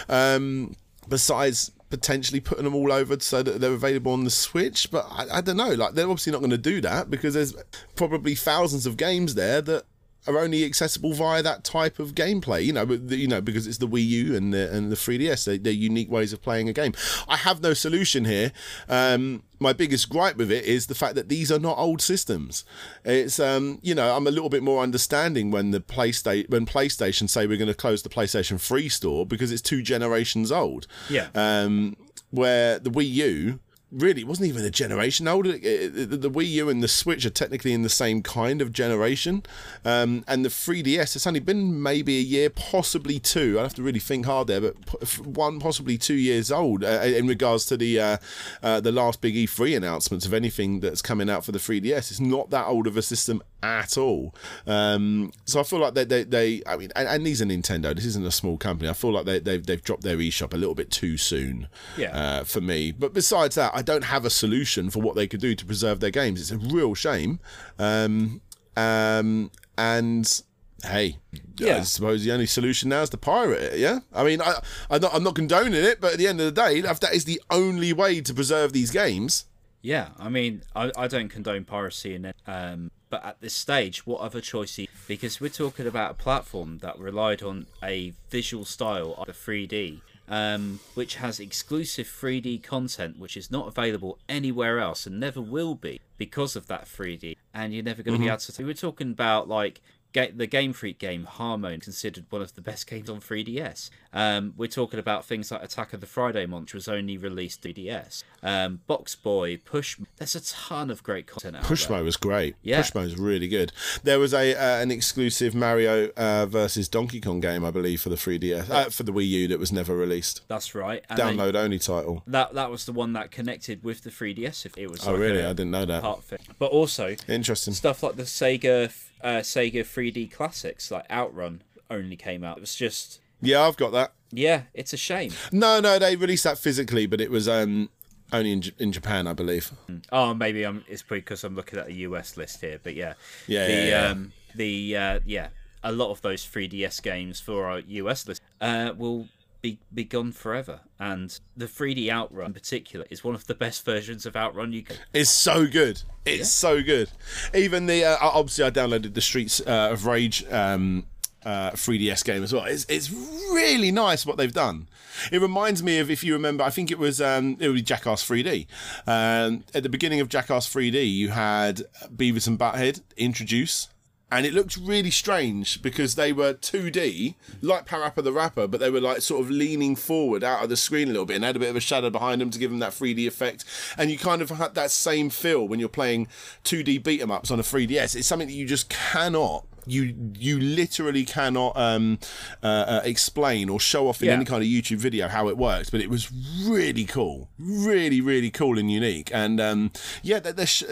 Um, besides potentially putting them all over so that they're available on the Switch, but I, I don't know. Like, they're obviously not going to do that because there's probably thousands of games there that are only accessible via that type of gameplay. You know, but the- you know because it's the Wii U and the and the 3DS. They, they're unique ways of playing a game. I have no solution here. Um, my biggest gripe with it is the fact that these are not old systems. It's um, you know, I'm a little bit more understanding when the PlayStation when PlayStation say we're going to close the PlayStation 3 store because it's two generations old. Yeah. Um, where the Wii U really it wasn't even a generation old. The Wii U and the Switch are technically in the same kind of generation, um, and the 3DS it's only been maybe a year, possibly two. I'd have to really think hard there, but one possibly two years old uh, in regards to the uh, uh, the last big E3 announcements of anything that's coming out for the 3DS. It's not that old of a system at all. Um, so I feel like they, they, they I mean, and, and these are Nintendo. This isn't a small company. I feel like they, they've they've dropped their eShop a little bit too soon. Yeah. Uh, for me, but besides that, I don't have a solution for what they could do to preserve their games. It's a real shame. Um, um, and hey, yeah. I suppose the only solution now is to pirate it. Yeah, I mean, I, I'm not, I'm not condoning it, but at the end of the day, if that is the only way to preserve these games, Yeah, I mean, I, I don't condone piracy in um, but at this stage, what other choice? you- Because we're talking about a platform that relied on a visual style of the 3D, um, which has exclusive 3D content, which is not available anywhere else and never will be because of that 3D, and you're never going to be able to. We were talking about like. Ga- the Game Freak game HarmoKnight considered one of the best games on 3DS. Um, we're talking about things like Attack of the Friday Monster was only released 3DS. Um, Box Boy, Push. There's a ton of great content out there. Was great. Yeah. Pushmo was really good. There was a uh, an exclusive Mario uh, versus Donkey Kong game, I believe, for the 3DS, uh, for the Wii U that was never released. That's right. And Download only title. that that was the one that connected with the 3DS. If it was. Oh, like really? a I didn't know that. But also Interesting. stuff like the Sega uh, Sega 3D classics, like Outrun, only came out. It was just. Yeah, I've got that. Yeah, it's a shame. No, no, they released that physically, but it was um, only in, J- in Japan, I believe. Oh, maybe I'm. It's because I'm looking at the US list here, but yeah, Yeah, the yeah, yeah. um, the uh, yeah, a lot of those 3DS games for our US list uh, will be be gone forever, and the 3D Outrun in particular is one of the best versions of Outrun you can. It's so good. It's so good. Even the uh, obviously I downloaded the Streets uh, of Rage um, uh, 3DS game as well. It's it's really nice what they've done. It reminds me of if you remember, I think it was um, it would be Jackass 3D. Um, at the beginning of Jackass 3D, you had Beavis and Butthead introduce. And it looked really strange because they were 2D, like Parappa the Rapper, but they were like sort of leaning forward out of the screen a little bit and had a bit of a shadow behind them to give them that 3D effect. And you kind of had that same feel when you're playing 2D beat 'em ups on a 3DS. It's something that you just cannot. You you literally cannot um, uh, uh, explain or show off in Yeah. any kind of YouTube video how it works, but it was really cool, really really cool and unique. And um, yeah, they're, they're sh-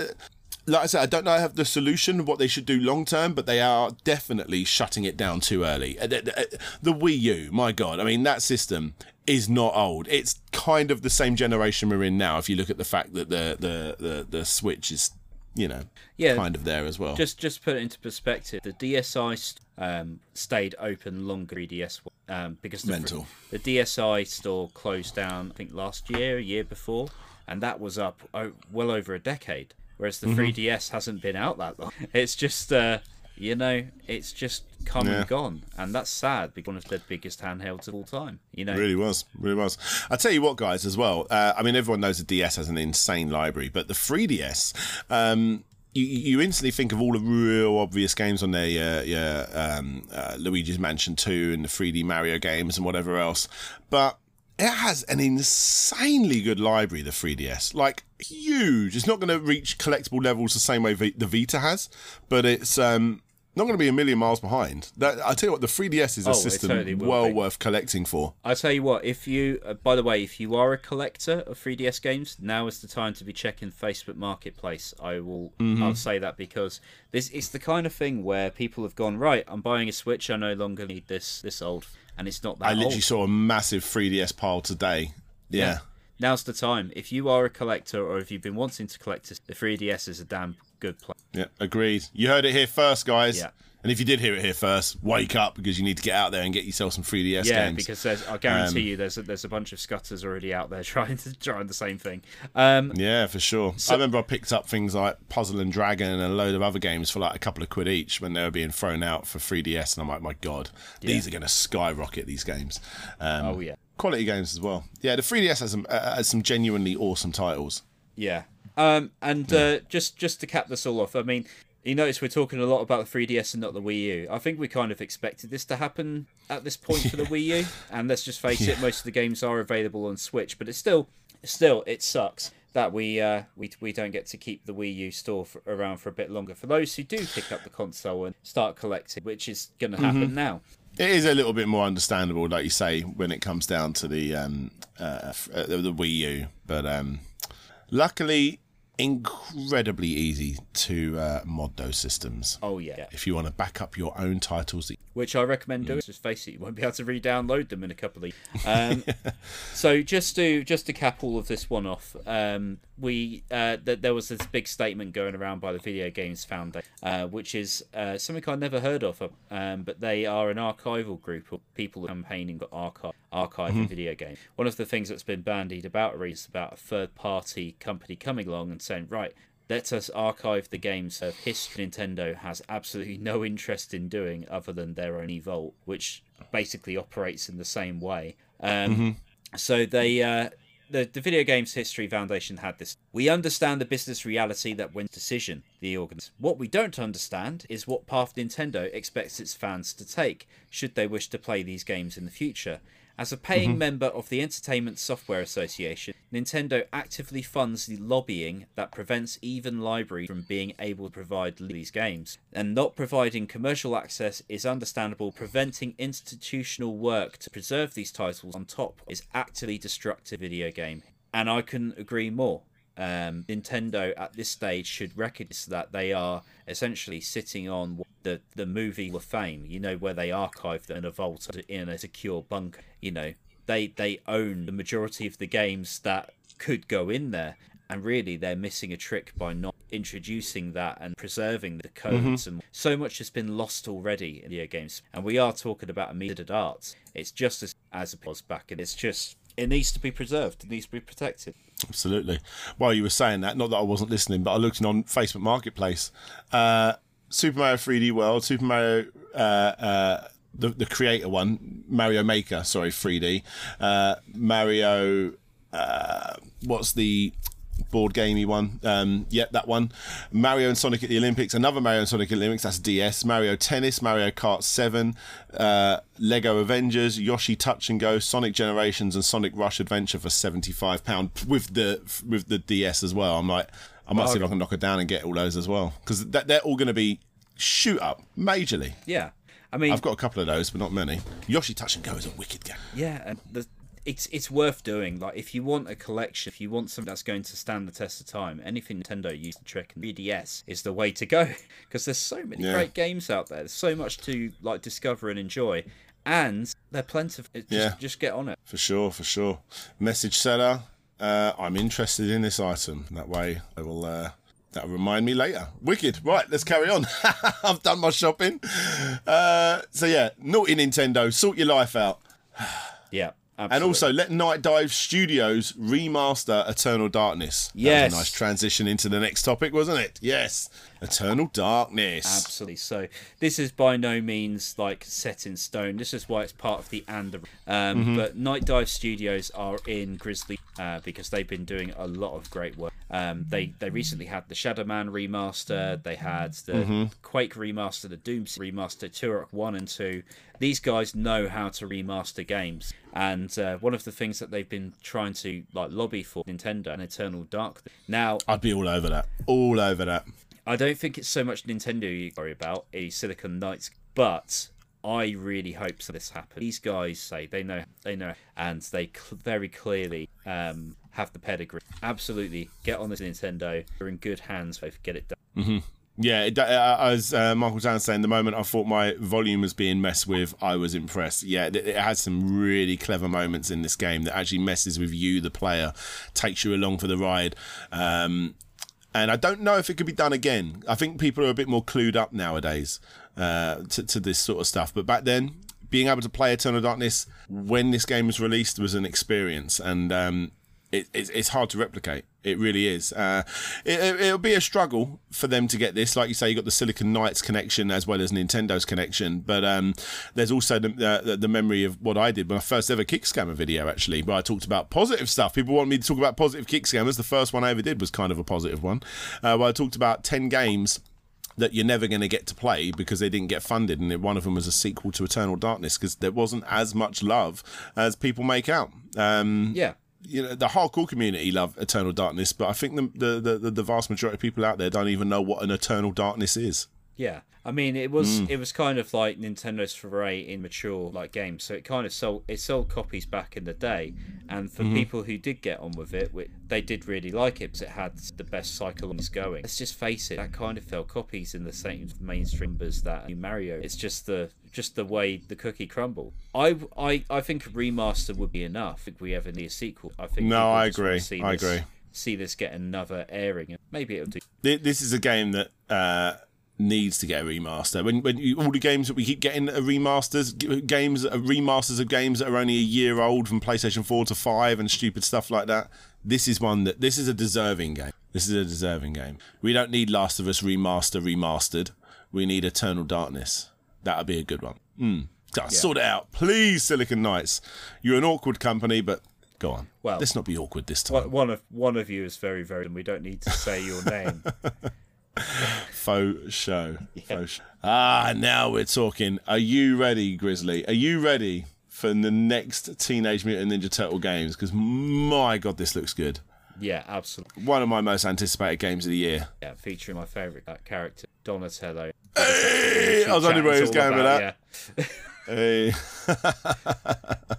like I said, I don't know I have the solution of what they should do long term, but they are definitely shutting it down too early. Uh, The, the- the Wii U, my god, I mean that system is not old. It's kind of the same generation we're in now. If you look at the fact that the the the, the Switch is, you know, Yeah. kind of there as well. Just just put it into perspective, the DSi um, stayed open longer. 3DS um, because the, Mental. the DSi store closed down. I think last year, a year before, and that was up oh, well over a decade. Whereas the Mm-hmm. 3DS hasn't been out that long. It's just uh, you know, it's just come Yeah. and gone, and that's sad because one of the biggest handhelds of all time. You know, Really was, really was. I tell you what, guys, as well. Uh, I mean, everyone knows the DS has an insane library, but the 3DS, um, you, you instantly think of all the real obvious games on there. Yeah, yeah, um, uh, Luigi's Mansion 2 and the 3D Mario games and whatever else. But it has an insanely good library, the 3DS. Like, huge. It's not going to reach collectible levels the same way v- the Vita has, but it's. Um, not going to be a million miles behind. That I tell you what, the 3DS is a Oh, system totally well be. worth collecting for. I tell you what, if you, uh, by the way, if you are a collector of 3DS games, now is the time to be checking Facebook Marketplace. I will, Mm-hmm. I'll say that because this it's the kind of thing where people have gone right. I'm buying a Switch. I no longer need this this old, and it's not that I literally old. saw a massive 3DS pile today. Yeah. Now's the time. If you are a collector or if you've been wanting to collect the 3DS is a damn good play. Yeah, agreed. You heard it here first, guys. Yeah. And if you did hear it here first, wake up because you need to get out there and get yourself some 3DS games. Yeah, games. because there's, I guarantee Um, you, there's a, there's a bunch of scutters already out there trying to trying the same thing. Um, Yeah, for sure. So, I remember I picked up things like Puzzle and Dragon and a load of other games for like a couple of quid each when they were being thrown out for 3DS, and I'm like, my god, these are going to skyrocket these games. Um, oh yeah, Quality games as well. Yeah, the 3DS has some, uh, has some genuinely awesome titles. Yeah. Um, and uh, just just to cap this all off, I mean, you notice we're talking a lot about the 3DS and not the Wii U. I think we kind of expected this to happen at this point for the Wii U. And let's just face it, most of the games are available on Switch, but it's still, still, it sucks that we uh, we we don't get to keep the Wii U store for, around for a bit longer. For those who do pick up the console and start collecting, which is going to happen now. It is a little bit more understandable, like you say, when it comes down to the um, uh, uh, the Wii U. But um, luckily, incredibly easy to uh, mod those systems. Oh yeah, If you want to back up your own titles, that which I recommend doing. Just face it, you won't be able to re-download them in a couple of. Um, so just to just to cap all of this one off, um, we uh, th- there was this big statement going around by the Video Games Foundation, uh, which is uh, something I never heard of, um, but they are an archival group of people campaigning for archive archiving video games. One of the things that's been bandied about recently is about a third party company coming along and saying, right, let us archive the games of history Nintendo has absolutely no interest in doing other than their own Evolt, which basically operates in the same way. Um, So they, uh, the the Video Games History Foundation had this. We understand the business reality that wins decision. The organ. What we don't understand is what path Nintendo expects its fans to take should they wish to play these games in the future. As a paying mm-hmm. member of the Entertainment Software Association, Nintendo actively funds the lobbying that prevents even libraries from being able to provide these games. And not providing commercial access is understandable, preventing institutional work to preserve these titles on top is actively destructive video game. And I couldn't agree more. Um, Nintendo at this stage should recognize that they are essentially sitting on the the movie of fame. You know where they archive them in a vault in a secure bunker. You know they they own the majority of the games that could go in there, and really they're missing a trick by not introducing that and preserving the codes. And so much has been lost already in video games, and we are talking about immediate arts. It's just as as it was back, and it's just it needs to be preserved. It needs to be protected. Absolutely. While you were saying that, not that I wasn't listening, but I looked in on Facebook Marketplace. Uh, Super Mario 3D World, Super Mario, uh, uh, the the creator one, Mario Maker, sorry, 3D, uh, Mario. Uh, what's the board gamey one? Um, yeah, that one. Mario and Sonic at the Olympics. Another Mario and Sonic at the Olympics. That's DS. Mario Tennis. Mario Kart 7. Uh, Lego Avengers. Yoshi Touch and Go. Sonic Generations and Sonic Rush Adventure for seventy five pound with the with the DS as well. I'm like, I might see if I can knock it down and get all those as well because they're all going to be shoot up majorly. Yeah, I mean, I've got a couple of those, but not many. Yoshi Touch and Go is a wicked game. Yeah, and the, it's it's worth doing. Like if you want a collection, if you want something that's going to stand the test of time, anything Nintendo used to trick and 3DS is the way to go because there's so many Yeah. great games out there. There's so much to like discover and enjoy, and they're plentiful. Just, Yeah. just get on it. For sure, for sure. Message seller, uh, I'm interested in this item. That way, I will. Uh, that'll remind me later. Wicked. Right, let's carry on. I've done my shopping. Uh, so yeah, naughty Nintendo, sort your life out. Yeah. And also, let Nightdive Studios remaster Eternal Darkness. Yes. nice transition into the next topic, wasn't it? Yes. Eternal Darkness. Absolutely. So this is by no means like set in stone. This is why it's part of the and the. Um, Mm-hmm. But Nightdive Studios are in Grizzly uh, because they've been doing a lot of great work. Um, they they recently had the Shadow Man remaster. They had the Mm-hmm. Quake remaster, the Doom remaster, Turok One and Two. These guys know how to remaster games, and uh, one of the things that they've been trying to like lobby for Nintendo and Eternal Dark. Now I'd be all over that. All over that. I don't think it's so much Nintendo you worry about, a Silicon Knights, but I really hope so this happens. These guys say they know, they know, and they cl- very clearly um, have the pedigree. Absolutely, get on this Nintendo. You're in good hands. If get it done. Yeah, it, uh, as uh, Michael Down saying, the moment I thought my volume was being messed with, I was impressed. Yeah, it, it has some really clever moments in this game that actually messes with you, the player, takes you along for the ride. Um, and I don't know if it could be done again. I think people are a bit more clued up nowadays uh, to, to this sort of stuff. But back then, being able to play Eternal Darkness when this game was released was an experience, and um, it, it's, it's hard to replicate. It really is. Uh, it, it'll be a struggle for them to get this. Like you say, you got the Silicon Knights connection as well as Nintendo's connection, but um, there's also the, the, the memory of what I did my first ever kick scammer video. Actually, where I talked about positive stuff. People want me to talk about positive kick scammers. The first one I ever did was kind of a positive one, uh, where I talked about ten games that you're never going to get to play because they didn't get funded, and one of them was a sequel to Eternal Darkness because there wasn't as much love as people make out. Um, Yeah, you know, the hardcore community love Eternal Darkness, but I think the the, the the vast majority of people out there don't even know what an Eternal Darkness is. Yeah. I mean, it was it was kind of like Nintendo's foray in mature like games. So it kind of sold it sold copies back in the day, and for people who did get on with it, they did really like it because it had the best cycle going. Let's just face it, that kind of fell copies in the same mainstream as that new Mario. It's just the just the way the cookie crumbled. I I I think a remaster would be enough if we ever need a sequel. I think No, I agree. see I this- agree. See this get another airing, and maybe it'll do. This is a game that uh, needs to get a remaster. When when you, all the games that we keep getting are remasters, g- games are remasters of games that are only a year old from PlayStation Four to Five and stupid stuff like that. This is one that this is a deserving game. This is a deserving game. We don't need Last of Us remaster remastered. We need Eternal Darkness. That'd be a good one. Mm. God, Sort it out, please, Silicon Knights. You're an awkward company, but go on. Well- let's not be awkward this time. One of one of you is very very, and we don't need to say your name. Faux show. Faux show. Ah, now we're talking. Are you ready, Grizzly? Are you ready for the next Teenage Mutant Ninja Turtle games? Because my god, this looks good. Yeah, absolutely. One of my most anticipated games of the year. Yeah, featuring my favourite character, Donatello. Hey, I was wondering where he was going with that. Yeah. Hey.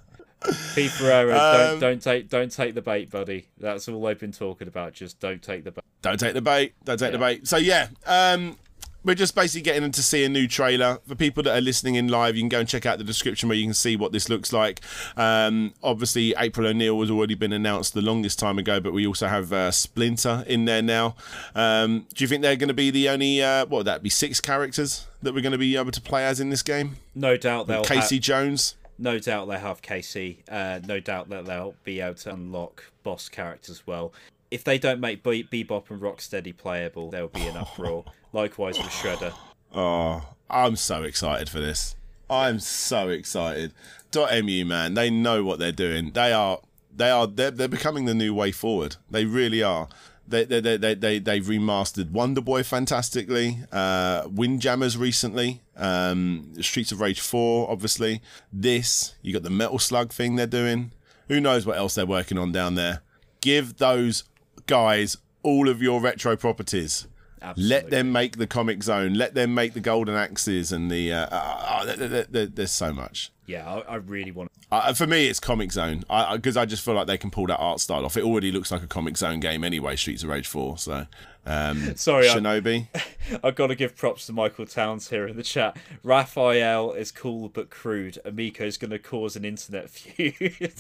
Pete Ferreira, Um, don't don't take don't take the bait, buddy. That's all I've been talking about. Just don't take the bait. Don't take the bait. Don't take the bait. So yeah, um, we're just basically getting them to see a new trailer. For people that are listening in live, you can go and check out the description where you can see what this looks like. Um, obviously, April O'Neil has already been announced the longest time ago, but we also have uh, Splinter in there now. Um, do you think they're going to be the only uh, what would that be six characters that we're going to be able to play as in this game? No doubt they'll Casey have, Jones. No doubt they'll have Casey. Uh, no doubt that they'll be able to unlock boss characters as well. If they don't make Be- Bebop and Rocksteady playable, there'll be an uproar. Likewise with Shredder. Oh, I'm so excited for this. I'm so excited. Dotemu man, they know what they're doing. They are they are they're, they're becoming the new way forward. They really are. They they they they, they they've remastered Wonder Boy fantastically. Uh, Windjammers recently. Um, Streets of Rage 4 obviously. This you got the Metal Slug thing they're doing. Who knows what else they're working on down there? Give those guys all of your retro properties. Absolutely. Let them make the Comix Zone. Let them make the Golden Axes and the. Uh, uh, uh, there- there- there- there's so much. Yeah, I, I really want. Uh, for me, it's Comix Zone because I, just feel like they can pull that art style off. It already looks like a Comix Zone game anyway. Streets of Rage Four. So, um, Sorry, Shinobi. I've got to give props to Michael Towns here in the chat. Raphael is cool but crude. Amico's going to cause an internet feud.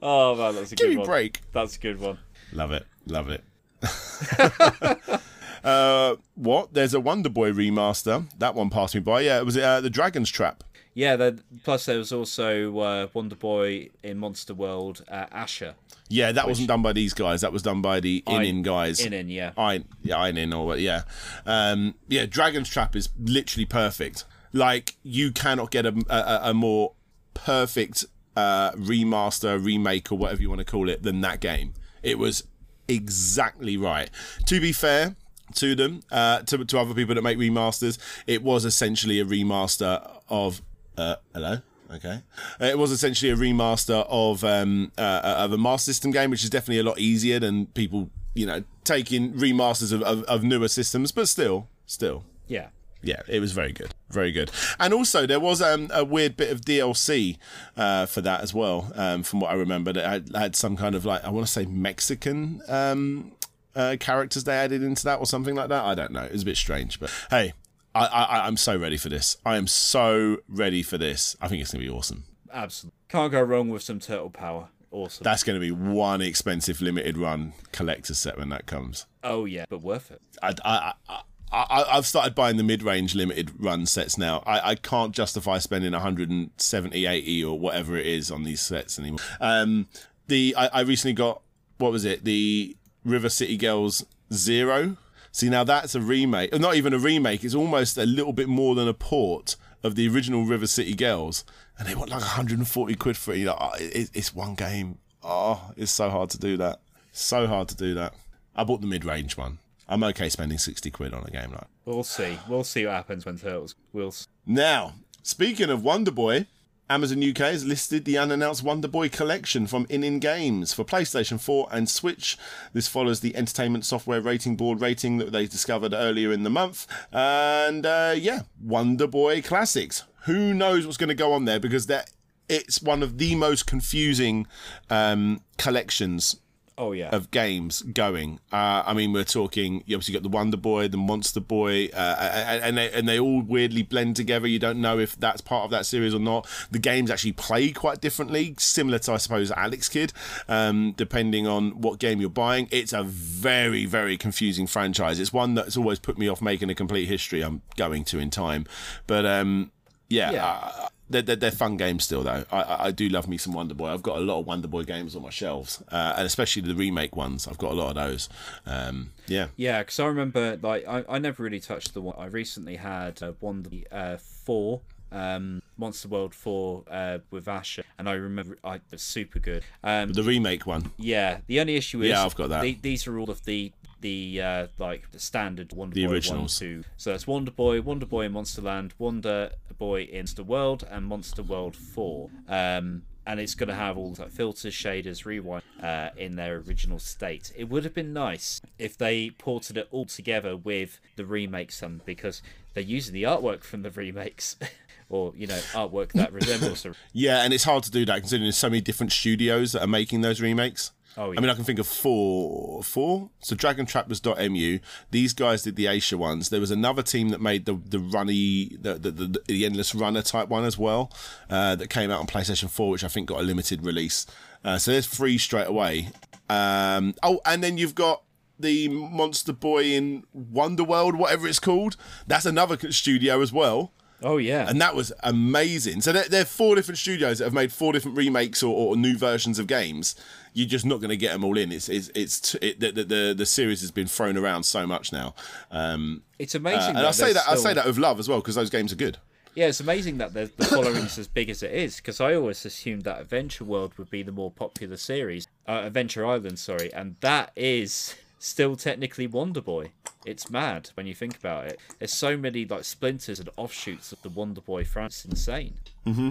oh man, that's a Give good me one. break. That's a good one. Love it. Love it. uh, what? There's a Wonder Boy remaster. That one passed me by. Yeah, it was uh, the Dragon's Trap. Yeah, the, plus there was also uh, Wonder Boy in Monster World, uh, Asha. Yeah, that wasn't done by these guys. That was done by the Inin guys. Inin, yeah. Ein, yeah, Inin or? Yeah, um, yeah. Dragon's Trap is literally perfect. Like you cannot get a a, a more perfect uh, remaster, remake, or whatever you want to call it than that game. It was exactly right. To be fair to them, uh, to to other people that make remasters, it was essentially a remaster of. Uh, hello. Okay, Uh, it was essentially a remaster of um, uh, of a Master System game, which is definitely a lot easier than people, you know, taking remasters of, of, of newer systems. But still, still, Yeah. Yeah, it was very good, very good. And also, there was um, a weird bit of DLC uh, for that as well, um, from what I remember. That had, had some kind of like I want to say Mexican um, uh, characters they added into that or something like that. I don't know. It was a bit strange, but hey, I, I I'm so ready for this. I am so ready for this. I think it's gonna be awesome. Absolutely. Can't go wrong with some turtle power. Awesome. That's going to be one expensive limited run collector set when that comes. oh, yeah, but worth it. I, I, I, I, I've started buying the mid-range limited run sets now. I, I can't justify spending 170, 80 or whatever it is on these sets anymore. Um, the I, I recently got what was it? The River City Girls Zero. See now that's a remake. Not even a remake. It's almost a little bit more than a port of the original River City Girls, and they want like 140 quid for it. You're like, oh, it, it's one game. Oh, it's so hard to do that. So hard to do that. I bought the mid-range one. I'm okay spending 60 quid on a game like. We'll see. We'll see what happens when turtles. We'll. s- Now, speaking of Wonder Boy, Amazon UK has listed the unannounced Wonder Boy collection from Inin Games for PlayStation 4 and Switch. This follows the Entertainment Software Rating Board rating that they discovered earlier in the month. And uh, yeah, Wonder Boy Classics. Who knows what's going to go on there because that it's one of the most confusing um, collections Oh yeah. of games going. Uh, I mean, we're talking. You obviously got the Wonder Boy, the Monster Boy, uh, and and they, and they all weirdly blend together. You don't know if that's part of that series or not. The games actually play quite differently, similar to I suppose Alex Kidd, um, depending on what game you're buying. It's a very very confusing franchise. It's one that's always put me off making a complete history. I'm going to in time, but um, yeah. Yeah. Uh, they're, they're, they're fun games still though. I, I I do love me some Wonder Boy. I've got a lot of Wonder Boy games on my shelves, uh, and especially the remake ones. I've got a lot of those. Um, yeah, Yeah, because I remember, like, I, I never really touched the one. I recently had uh, Wonder uh, 4, um, Monster World 4 uh, with Asha, and I remember I, was super good. Um, the remake one. yeah, the only issue is Yeah, I've got that. the- these are all of the the uh, like the standard Wonder The Boy originals. one, two. So that's Wonder Boy, Wonder Boy in Monsterland, Wonder Boy in Monster World, and Monster World Four. Um, and it's going to have all like filters, shaders, rewind uh, in their original state. It would have been nice if they ported it all together with the remakes, some because they're using the artwork from the remakes, or you know, artwork that resembles. A... Yeah, and it's hard to do that considering there's so many different studios that are making those remakes. Oh, I mean, I can think of four. Four? So Dragon Trap was Dotemu. These guys did the Asha ones. There was another team that made the the runny, the the, the, the endless runner type one as well, uh, that came out on PlayStation 4, which I think got a limited release. Uh, so there's three straight away. Um, oh, and then you've got the Monster Boy in Wonderworld, whatever it's called. That's another studio as well Oh yeah, and that was amazing. So there, there are four different studios that have made four different remakes or, or new versions of games. You're just not going to get them all in. It's it's it's t- it, the, the the series has been thrown around so much now. Um, it's uh, amazing. and that I say that I say that with love as well because those games are good. Yeah, it's amazing that the, the following's as big as it is because I always assumed that Adventure World would be the more popular series, uh, Adventure Island, sorry, and that is still technically Wonder Boy. It's mad when you think about it. There's so many like splinters and offshoots of the Wonder Boy franchise. It's insane. Mm-hmm.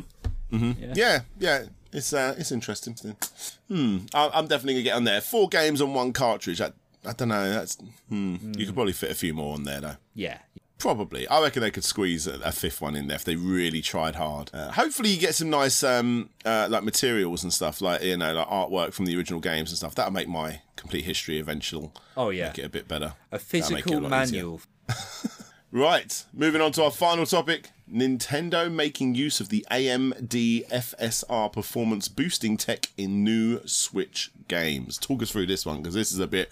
Mm-hmm. Yeah, yeah. It's uh, it's interesting. Hmm. I, I'm definitely gonna get on there. Four games on one cartridge. I, I don't know. That's hmm. You could probably fit a few more on there though. Yeah, Probably. I reckon they could squeeze a, a fifth one in there if they really tried hard. Uh, hopefully, you get some nice um, uh, like materials and stuff, like you know, like artwork from the original games and stuff. That'll make my complete history eventual. Oh, yeah. make it a bit better. a That'll make it physical manual. Right, moving on to our final topic. Nintendo making use of the AMD FSR performance boosting tech in new Switch games. Talk us through this one because this is a bit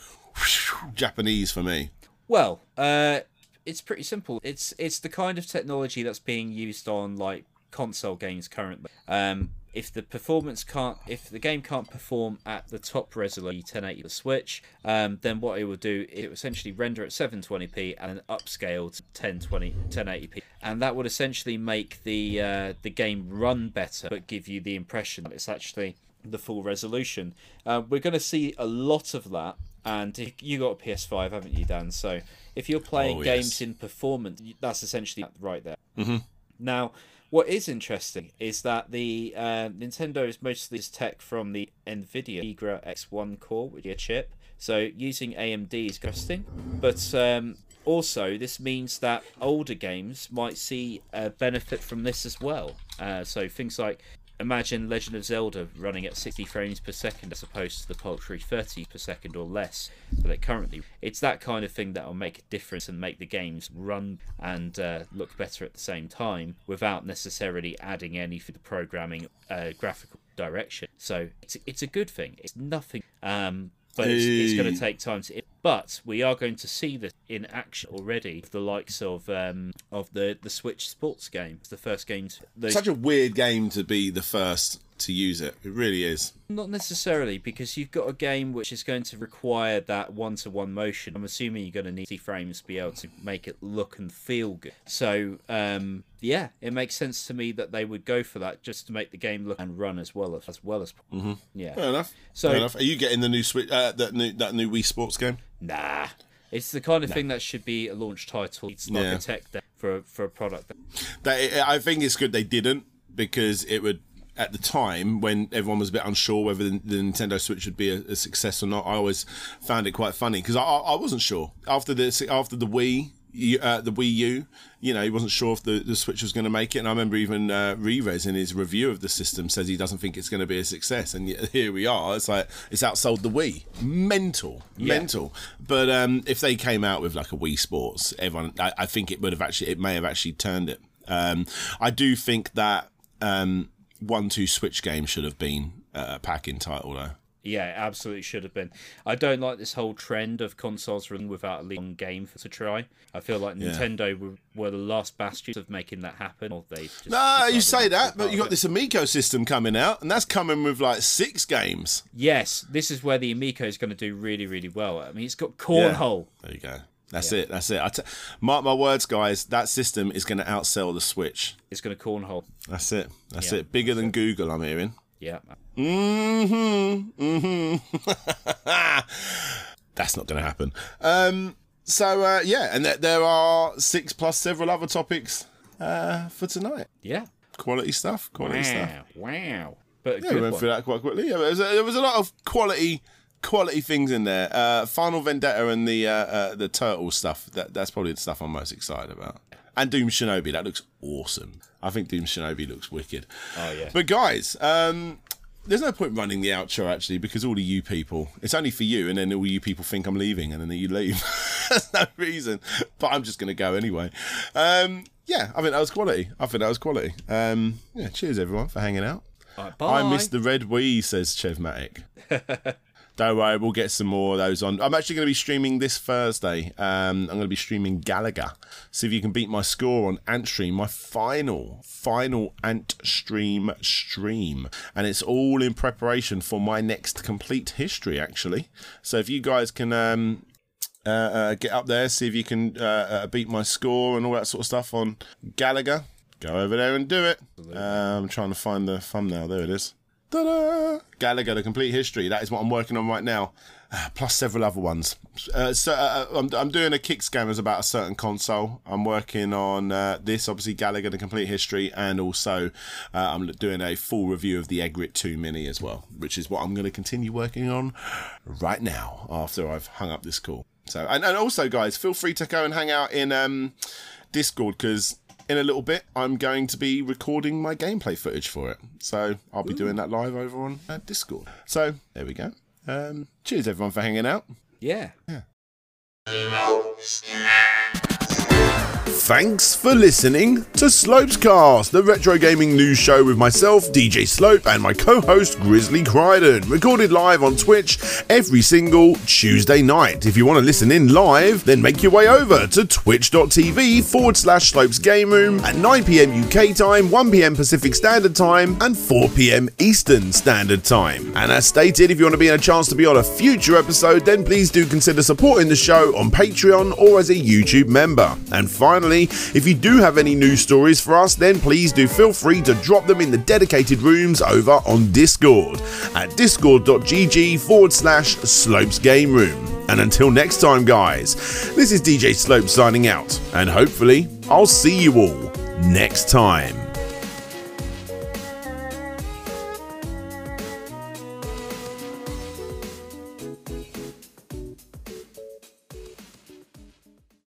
Japanese for me. Well, uh, it's pretty simple. It's it's the kind of technology that's being used on like console games currently. Um, if the performance can't, if the game can't perform at the top resolution 1080 the Switch, um, then what it will do it will essentially render at 720p and then upscale to 1020 1080p, and that would essentially make the uh, the game run better, but give you the impression that it's actually the full resolution. Uh, we're going to see a lot of that. And you got a PS5, haven't you, Dan? So if you're playing Oh, games yes. in performance, that's essentially right there. Mm-hmm. Now, what is interesting is that the uh, Nintendo is mostly this tech from the NVIDIA Tegra X1 core with your chip. So using AMD is costing, but um, also this means that older games might see a benefit from this as well. Uh, so things like imagine Legend of Zelda running at 60 frames per second as opposed to the paltry 30 per second or less that it currently. It's that kind of thing that will make a difference and make the games run and uh, look better at the same time without necessarily adding any for the programming uh, graphical direction. So it's it's a good thing. It's nothing. Um, but it's, it's going to take time to. But we are going to see this in action already. The likes of um, of the the Switch sports game. It's the first game. To, the, Such a weird game to be the first to use it. It really is. Not necessarily, because you've got a game which is going to require that one-to-one motion. I'm assuming you're going to need 60 frames to be able to make it look and feel good. So, um, yeah, it makes sense to me that they would go for that just to make the game look and run as well as, as well as. Mm-hmm. Yeah. Fair enough. So- Fair enough. Are you getting the new Switch? Uh, that new that new Wii Sports game? Nah. It's the kind of thing that should be a launch title. It's like Yeah. a tech for for a product. That, That I think it's good they didn't because it would at the time when everyone was a bit unsure whether the, the Nintendo Switch would be a, a success or not. I always found it quite funny because I, I I wasn't sure after the after the Wii. Uh, the Wii U, you know, he wasn't sure if the, the Switch was going to make it, and I remember even uh, Reves in his review of the system says he doesn't think it's going to be a success, and yet here we are. It's like it's outsold the Wii, mental, mental. But um, if they came out with like a Wii Sports, everyone, I, I think it would have actually, it may have actually turned it. Um, I do think that um, one two Switch game should have been uh, a pack in title though. yeah, it absolutely should have been. I don't like this whole trend of consoles running without a long game for, to try. I feel like Nintendo were, were the last bastions of making that happen, or they. Just No, you say that, but you got it. this Amico system coming out, and that's coming with like six games. Yes, this is where the Amico is going to do really, really well. I mean, it's got cornhole. There you go. That's it. That's it. I t- mark my words, guys. That system is going to outsell the Switch. It's going to cornhole. That's it. That's Yeah. it. Bigger than Google, I'm hearing. Yeah. Mm-hmm. Mm-hmm. That's not going to happen. Um, so uh, yeah, and there, there are six plus several other topics uh, for tonight. Yeah. Quality stuff. Quality stuff. Wow. Wow. But Yeah, we went one. through that quite quickly. Yeah, there was there was a lot of quality quality things in there. Uh, Final Vendetta and the uh, uh, the turtle stuff. That that's probably the stuff I'm most excited about. And Doom Shinobi. That looks awesome. I think Doom Shinobi looks wicked. Oh, yeah. But guys, um, there's no point running the outro actually because all of you people, it's only for you, and then all you people think I'm leaving, and then you leave. There's no reason, but I'm just gonna go anyway. Um, yeah, I think that was quality. I think that was quality. Um, yeah, cheers everyone for hanging out. Right, bye. I missed the red Wii, says Chevmatic. Don't worry, we'll get some more of those on. I'm actually going to be streaming this Thursday. Um, I'm going to be streaming Galaga. See if you can beat my score on Antstream, my final, final Antstream stream. stream. And it's all in preparation for my next complete history, actually. So if you guys can um, uh, uh, get up there, see if you can uh, uh, beat my score and all that sort of stuff on Galaga, Go over there and do it. Uh, I'm trying to find the thumbnail. There it is. Ta-da! Galaga, the complete history. That is what I'm working on right now, uh, plus several other ones. Uh, so uh, I'm, I'm doing a kick scammers about a certain console. I'm working on uh, this, obviously Galaga, the complete history, and also uh, I'm doing a full review of the Egret 2 Mini as well, which is what I'm going to continue working on right now after I've hung up this call. So and, and also, guys, feel free to go and hang out in um, Discord because in a little bit I'm going to be recording my gameplay footage for it. So I'll be doing that live over on uh, Discord. So there we go. Um, cheers everyone for hanging out. Yeah. Thanks for listening to Slopescast, the retro gaming news show with myself, DJ Slope, and my co host, Grizzly Crichton, recorded live on Twitch every single Tuesday night. If you want to listen in live, then make your way over to twitch.tv forward slash Slopes Game Room at 9 pm UK time, 1 pm Pacific Standard Time, and 4 pm Eastern Standard Time. And as stated, if you want to be in a chance to be on a future episode, then please do consider supporting the show on Patreon or as a YouTube member. And finally, if you do have any news stories for us, then please do feel free to drop them in the dedicated rooms over on Discord at discord.gg forward slash slopes game room. And until next time, guys, this is DJ Slope signing out, and hopefully, I'll see you all next time.